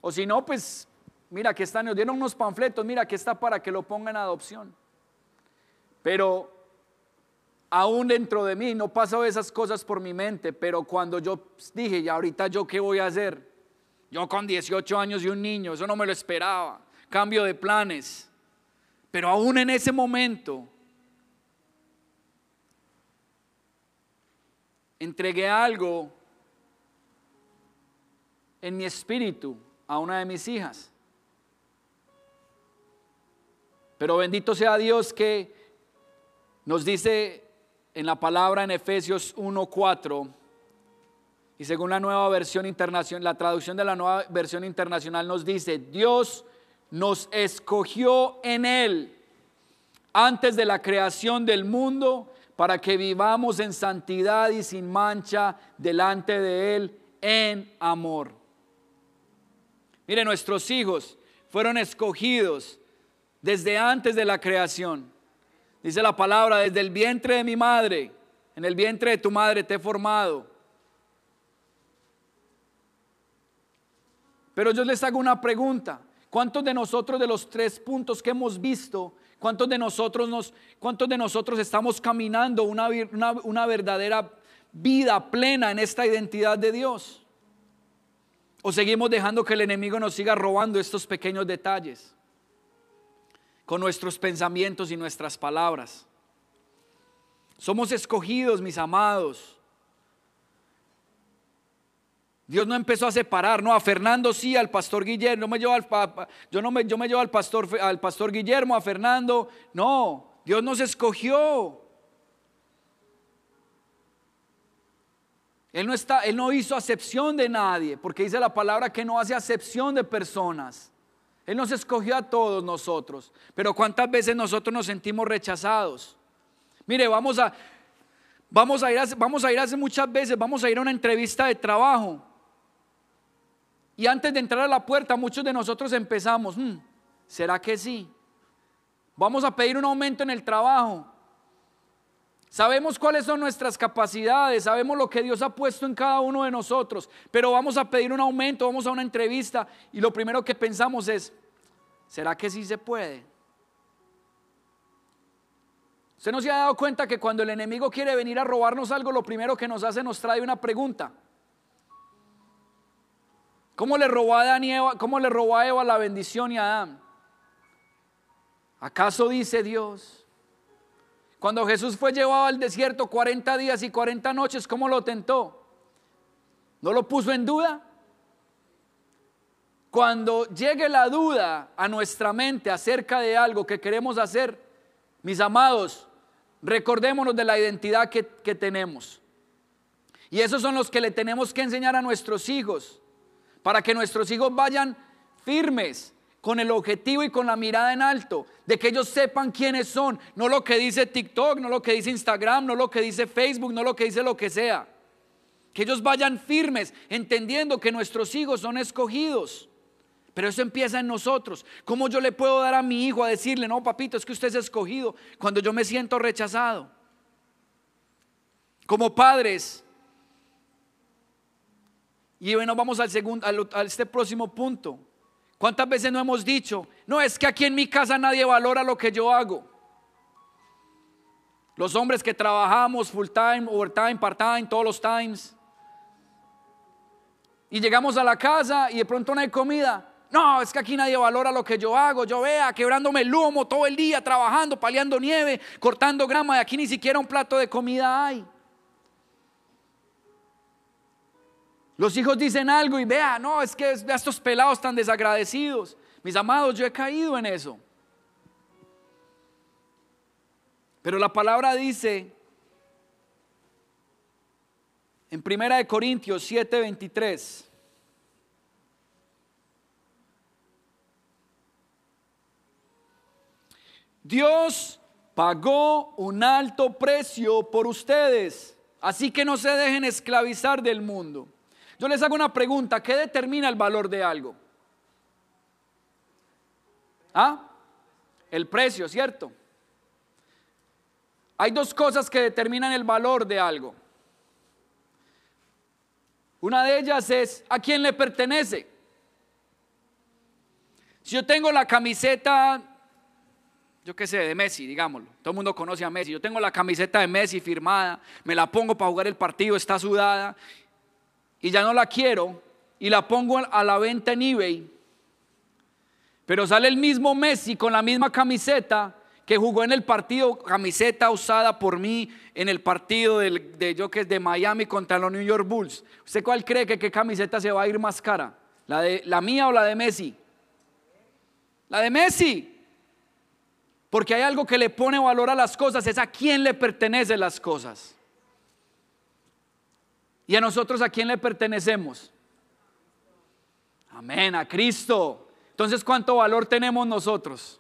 O si no, pues mira que están, nos dieron unos panfletos, mira que está para que lo pongan en adopción. Pero aún dentro de mí no pasó esas cosas por mi mente, pero cuando yo dije, y ahorita yo qué voy a hacer, yo con 18 años y un niño, eso no me lo esperaba. Cambio de planes. Pero aún en ese momento, entregué algo en mi espíritu a una de mis hijas. Pero bendito sea Dios que Nos dice en la palabra en Efesios 1:4 y según la nueva versión internacional, la traducción de la nueva versión internacional nos dice, Dios nos escogió en él antes de la creación del mundo para que vivamos en santidad y sin mancha delante de él en amor. Mire, nuestros hijos fueron escogidos desde antes de la creación. Dice la palabra, desde el vientre de mi madre, en el vientre de tu madre te he formado. Pero yo les hago una pregunta. ¿Cuántos de nosotros de los tres puntos que hemos visto, cuántos de nosotros, nos, cuántos de nosotros estamos caminando una, una, una verdadera vida plena en esta identidad de Dios? ¿O seguimos dejando que el enemigo nos siga robando estos pequeños detalles con nuestros pensamientos y nuestras palabras? Somos escogidos, mis amados. Dios no empezó a separar, no, a Fernando sí, al pastor Guillermo, me al, yo no me, yo me llevo al pastor, al pastor Guillermo, a Fernando, no, Dios nos escogió. Él no, está, él no hizo acepción de nadie, porque dice la palabra que no hace acepción de personas. Él nos escogió a todos nosotros, pero cuántas veces nosotros nos sentimos rechazados. Mire, vamos a, vamos a ir, a, vamos a ir hace muchas veces, vamos a ir a una entrevista de trabajo y antes de entrar a la puerta, muchos de nosotros empezamos, hmm, ¿será que sí? Vamos a pedir un aumento en el trabajo. Sabemos cuáles son nuestras capacidades, sabemos lo que Dios ha puesto en cada uno de nosotros, pero vamos a pedir un aumento, vamos a una entrevista y lo primero que pensamos es, ¿será que sí se puede? ¿Usted no se ha dado cuenta que cuando el enemigo quiere venir a robarnos algo, lo primero que nos hace nos trae una pregunta? ¿Cómo le robó a Adán y Eva, cómo le robó a Eva la bendición y a Adán? ¿Acaso dice Dios? Cuando Jesús fue llevado al desierto 40 días y 40 noches, ¿cómo lo tentó? ¿No lo puso en duda? Cuando llegue la duda a nuestra mente acerca de algo que queremos hacer, mis amados, recordémonos de la identidad que, que tenemos. Y esos son los que le tenemos que enseñar a nuestros hijos para que nuestros hijos vayan firmes con el objetivo y con la mirada en alto, de que ellos sepan quiénes son, no lo que dice TikTok, no lo que dice Instagram, no lo que dice Facebook, no lo que dice lo que sea. Que ellos vayan firmes, entendiendo que nuestros hijos son escogidos. Pero eso empieza en nosotros. ¿Cómo yo le puedo dar a mi hijo a decirle, no, papito, es que usted es escogido cuando yo me siento rechazado? Como padres, y bueno, vamos al segundo, a este próximo punto. ¿Cuántas veces no hemos dicho, no es que aquí en mi casa nadie valora lo que yo hago? Los hombres que trabajamos full time, overtime, part time, todos los times. Y llegamos a la casa y de pronto no hay comida. No, es que aquí nadie valora lo que yo hago. Yo vea quebrándome el lomo todo el día, trabajando, paliando nieve, cortando grama. Y aquí ni siquiera un plato de comida hay. Los hijos dicen algo y vea, no, es que estos pelados tan desagradecidos. Mis amados, yo he caído en eso. Pero la palabra dice en Primera de Corintios 7:23 Dios pagó un alto precio por ustedes, así que no se dejen esclavizar del mundo. Yo les hago una pregunta, ¿qué determina el valor de algo? ¿Ah? El precio, ¿cierto? Hay dos cosas que determinan el valor de algo. Una de ellas es a quién le pertenece. Si yo tengo la camiseta, yo qué sé, de Messi, digámoslo, todo el mundo conoce a Messi, yo tengo la camiseta de Messi firmada, me la pongo para jugar el partido, está sudada, y ya no la quiero y la pongo a la venta en eBay, pero sale el mismo Messi con la misma camiseta que jugó en el partido, camiseta usada por mí en el partido de, yo que es de Miami contra los New York Bulls. ¿Usted cuál cree que qué camiseta se va a ir más cara? ¿La, de, la mía o la de Messi? La de Messi. Porque hay algo que le pone valor a las cosas, es a quién le pertenecen las cosas. ¿Y a nosotros a quién le pertenecemos? Amén, a Cristo. Entonces, ¿cuánto valor tenemos nosotros?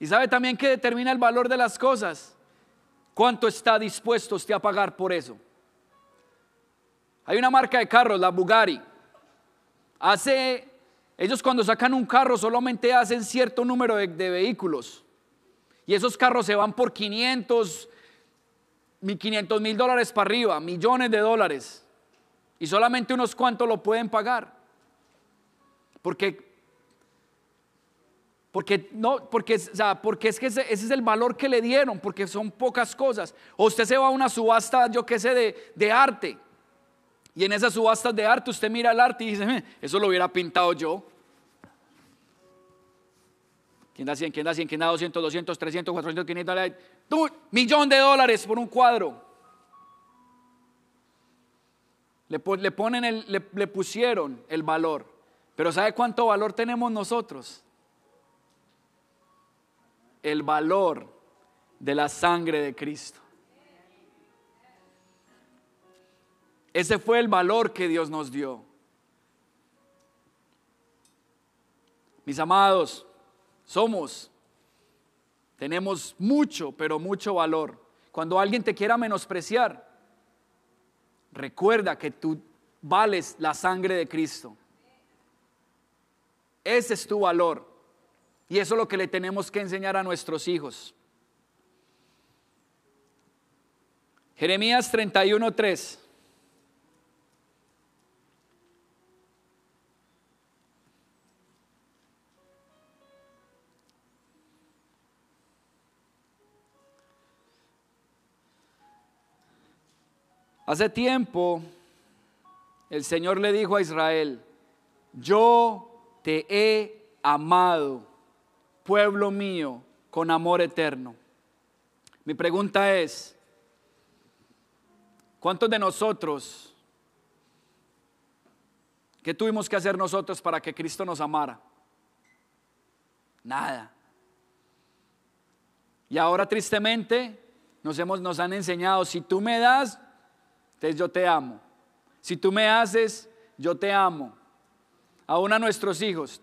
Y sabe también que determina el valor de las cosas. ¿Cuánto está dispuesto usted a pagar por eso? Hay una marca de carros, la Bugatti. Hace, ellos cuando sacan un carro solamente hacen cierto número de, de vehículos. Y esos carros se van por 500, 500 mil dólares para arriba, millones de dólares. Y solamente unos cuantos lo pueden pagar. Porque, porque, no, porque, o sea, porque es que ese, es el valor que le dieron, porque son pocas cosas. O usted se va a una subasta, yo qué sé, de, de arte. Y en esas subastas de arte usted mira el arte y dice, "Eh, eso lo hubiera pintado yo. ¿Quién da 100? ¿Quién da 100? ¿Quién da 200, 200, 300, 400, 500? dólares? Tú, millón de dólares por un cuadro. Le, le ponen el, le, le pusieron el valor. Pero ¿sabe cuánto valor tenemos nosotros? El valor de la sangre de Cristo. Ese fue el valor que Dios nos dio. Mis amados, somos, tenemos mucho, pero mucho valor. Cuando alguien te quiera menospreciar, recuerda que tú vales la sangre de Cristo. Ese es tu valor. Y eso es lo que le tenemos que enseñar a nuestros hijos. Jeremías 31:3. Hace tiempo el Señor le dijo a Israel, yo te he amado, pueblo mío, con amor eterno. Mi pregunta es, ¿cuántos de nosotros, qué tuvimos que hacer nosotros para que Cristo nos amara? Nada. Y ahora tristemente nos, hemos, nos han enseñado, si tú me das, entonces yo te amo. Si tú me haces, yo te amo. Aún a nuestros hijos.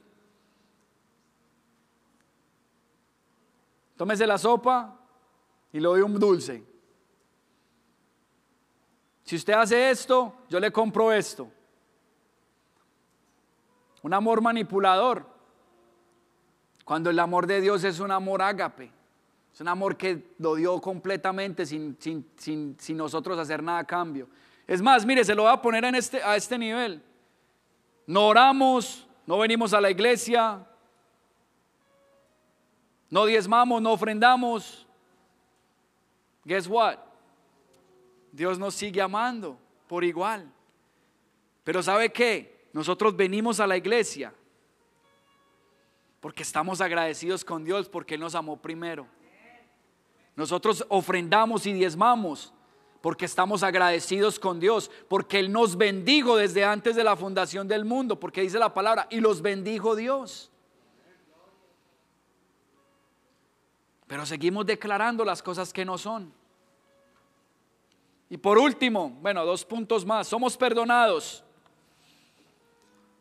Tómese la sopa y le doy un dulce. Si usted hace esto, yo le compro esto. Un amor manipulador. Cuando el amor de Dios es un amor ágape. Es un amor que lo dio completamente sin, sin, sin, sin nosotros hacer nada a cambio. Es más, mire, se lo voy a poner en este, a este nivel. No oramos, no venimos a la iglesia, no diezmamos, no ofrendamos. Guess what? Dios nos sigue amando por igual. Pero ¿sabe qué? Nosotros venimos a la iglesia porque estamos agradecidos con Dios porque Él nos amó primero. Nosotros ofrendamos y diezmamos porque estamos agradecidos con Dios, porque Él nos bendijo desde antes de la fundación del mundo, porque dice la palabra, y los bendijo Dios. Pero seguimos declarando las cosas que no son. Y por último, bueno, dos puntos más, somos perdonados.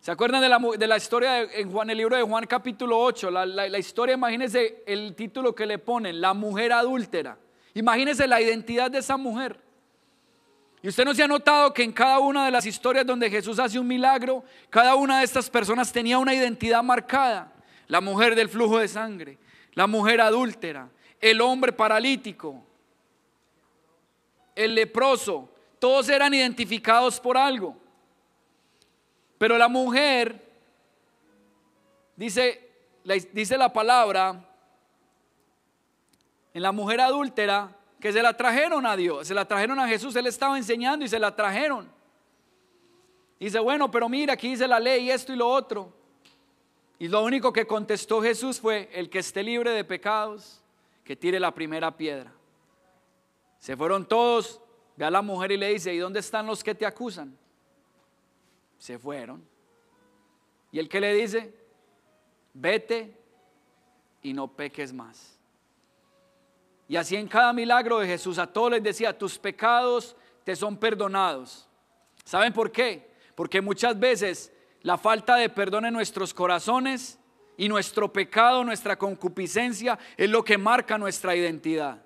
¿Se acuerdan de la, de la historia de- en Juan, el libro de Juan capítulo 8? La, la- la historia, imagínense el título que le ponen, la mujer adúltera. Imagínense la identidad de esa mujer. Y usted no se ha notado que en cada una de las historias donde Jesús hace un milagro, cada una de estas personas tenía una identidad marcada. La mujer del flujo de sangre, la mujer adúltera, el hombre paralítico, el leproso, todos eran identificados por algo. Pero la mujer, dice, dice la palabra, en la mujer adúltera, que se la trajeron a Dios, se la trajeron a Jesús, él estaba enseñando y se la trajeron. Dice, bueno, pero mira, aquí dice la ley, esto y lo otro. Y lo único que contestó Jesús fue, el que esté libre de pecados, que tire la primera piedra. Se fueron todos, ve a la mujer y le dice, ¿y dónde están los que te acusan? Se fueron. ¿Y el que le dice? Vete y no peques más. Y así en cada milagro de Jesús a todos les decía, tus pecados te son perdonados. ¿Saben por qué? Porque muchas veces la falta de perdón en nuestros corazones y nuestro pecado, nuestra concupiscencia es lo que marca nuestra identidad.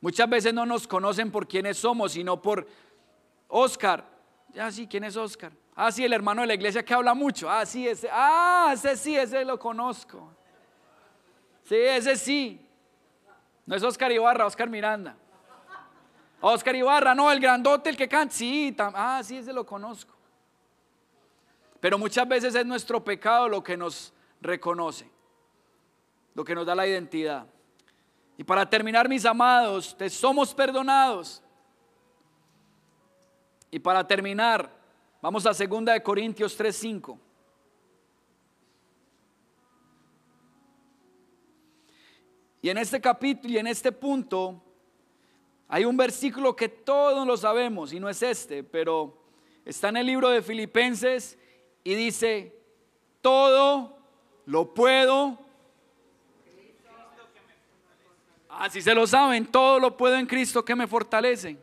Muchas veces no nos conocen por quiénes somos, sino por Oscar. Ya sí, ¿quién es Oscar? Ah, sí, el hermano de la iglesia que habla mucho. Ah, sí, ese. Ah, ese sí, ese lo conozco. Sí, ese sí. No es Oscar Ibarra, Oscar Miranda. Oscar Ibarra, no, el grandote, el que canta. Sí, ah, sí, ese lo conozco. Pero muchas veces es nuestro pecado lo que nos reconoce, lo que nos da la identidad. Y para terminar, mis amados, te somos perdonados. Y para terminar, vamos a 2 de Corintios 3:5. Y en este capítulo y en este punto hay un versículo que todos lo sabemos y no es este, pero está en el libro de Filipenses y dice, todo lo puedo. Así se lo saben, todo lo puedo en Cristo que me fortalece.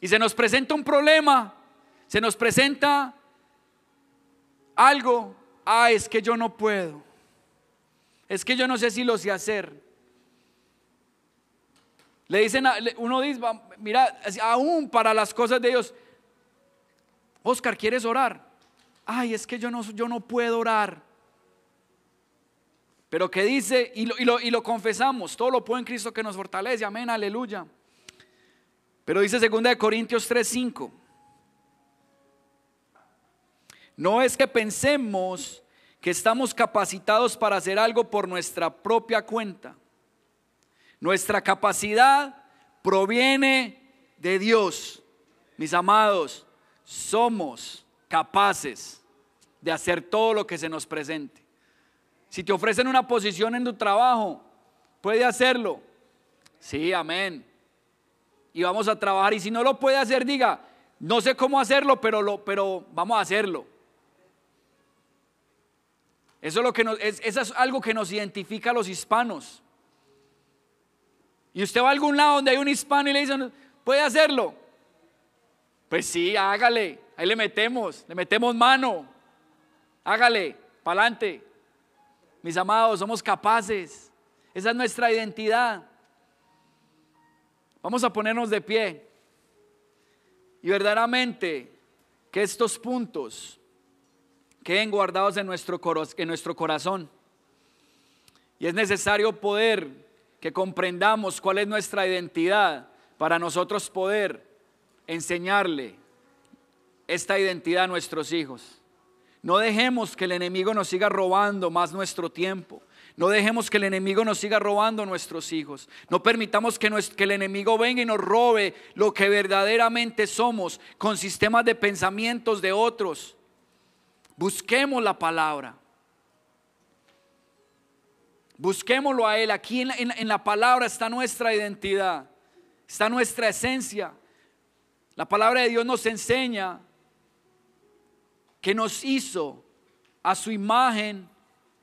Y se nos presenta un problema, se nos presenta algo, ah, es que yo no puedo. Es que yo no sé si lo sé hacer. Le dicen, uno dice, mira, aún para las cosas de Dios, Oscar, ¿quieres orar? Ay, es que yo no, yo no puedo orar. Pero que dice, y lo, y lo confesamos, todo lo puedo en Cristo que nos fortalece, amén, aleluya. Pero dice 2 Corintios 3:5. No es que pensemos que estamos capacitados para hacer algo por nuestra propia cuenta. Nuestra capacidad proviene de Dios. Mis amados, somos capaces de hacer todo lo que se nos presente. Si te ofrecen una posición en tu trabajo, puede hacerlo. Sí, amén. Y vamos a trabajar. Y si no lo puede hacer, diga, no sé cómo hacerlo, pero, lo, pero vamos a hacerlo. Eso es, lo que nos, es, es algo que nos identifica a los hispanos. Y usted va a algún lado donde hay un hispano y le dicen, ¿puede hacerlo? Pues sí, hágale. Ahí le metemos, le metemos mano. Hágale, para adelante. Mis amados, somos capaces. Esa es nuestra identidad. Vamos a ponernos de pie. Y verdaderamente que estos puntos queden guardados en nuestro, en nuestro corazón. Y es necesario poder que comprendamos cuál es nuestra identidad para nosotros poder enseñarle esta identidad a nuestros hijos. No dejemos que el enemigo nos siga robando más nuestro tiempo. No dejemos que el enemigo nos siga robando nuestros hijos. No permitamos que, el enemigo venga y nos robe lo que verdaderamente somos con sistemas de pensamientos de otros. Busquemos la palabra. Busquémoslo a Él. Aquí en la, palabra está nuestra identidad, está nuestra esencia. La palabra de Dios nos enseña que nos hizo a su imagen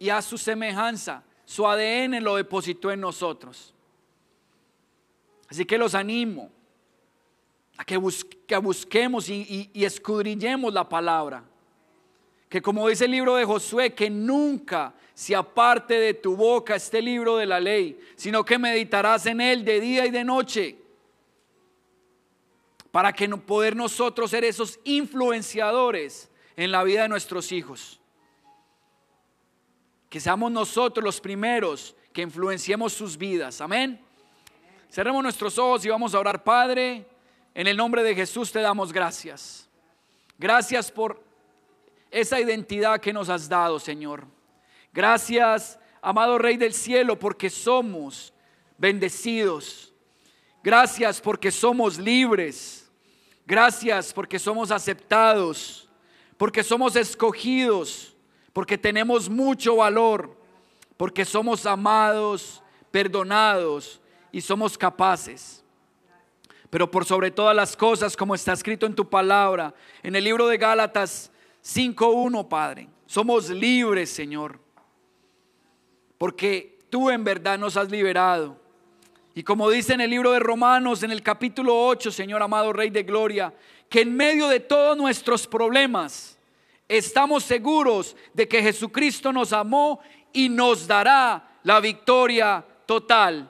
y a su semejanza. Su ADN lo depositó en nosotros. Así que los animo a que, busquemos y escudriñemos la palabra que como dice el libro de Josué, que nunca se aparte de tu boca este libro de la ley, sino que meditarás en él de día y de noche, para que no poder nosotros ser esos influenciadores en la vida de nuestros hijos. Que seamos nosotros los primeros que influenciemos sus vidas. Amén. Cerremos nuestros ojos y vamos a orar, Padre. En el nombre de Jesús te damos gracias. Gracias por esa identidad que nos has dado, Señor. Gracias, amado Rey del Cielo, porque somos bendecidos. Gracias porque somos libres. Gracias porque somos aceptados, porque somos escogidos, porque tenemos mucho valor, porque somos amados, perdonados y somos capaces. Pero por sobre todas las cosas, como está escrito en tu palabra, en el libro de Gálatas 5.1, Padre. Somos libres, Señor. porque tú en verdad nos has liberado. Y como dice en el libro de Romanos, en el capítulo 8, Señor amado Rey de Gloria, que en medio de todos nuestros problemas estamos seguros de que Jesucristo nos amó y nos dará la victoria total.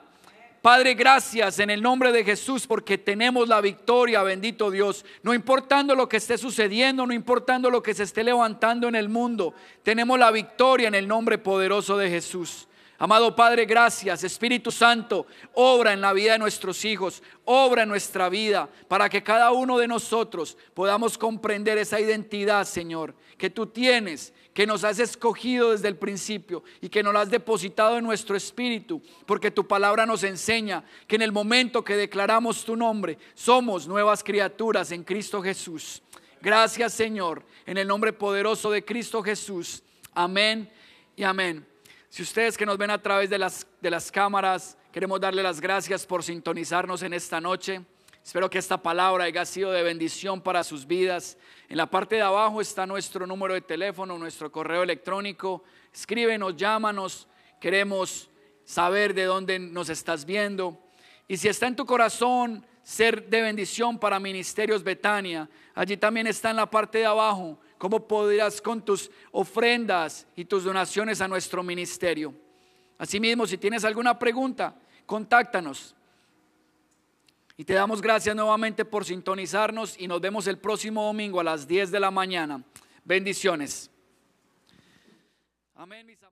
Padre, gracias en el nombre de Jesús porque tenemos la victoria, bendito Dios. No importando lo que esté sucediendo, no importando lo que se esté levantando en el mundo, tenemos la victoria en el nombre poderoso de Jesús. Amado Padre, gracias. Espíritu Santo, obra en la vida de nuestros hijos, obra en nuestra vida, para que cada uno de nosotros podamos comprender esa identidad, Señor, que tú tienes, que nos has escogido desde el principio y que nos la has depositado en nuestro espíritu, porque tu palabra nos enseña que en el momento que declaramos tu nombre, somos nuevas criaturas en Cristo Jesús. Gracias, Señor, en el nombre poderoso de Cristo Jesús. Amén y amén. Si ustedes que nos ven a través de las, de las cámaras, queremos darle las gracias por sintonizarnos en esta noche. Espero que esta palabra haya sido de bendición para sus vidas. En la parte de abajo está nuestro número de teléfono, nuestro correo electrónico. Escríbenos, llámanos. Queremos saber de dónde nos estás viendo. Y si está en tu corazón ser de bendición para Ministerios Betania, allí también está en la parte de abajo cómo podrás con tus ofrendas y tus donaciones a nuestro ministerio. Asimismo, si tienes alguna pregunta, contáctanos. Y te damos gracias nuevamente por sintonizarnos y nos vemos el próximo domingo a las 10 de la mañana. Bendiciones. Amén, mis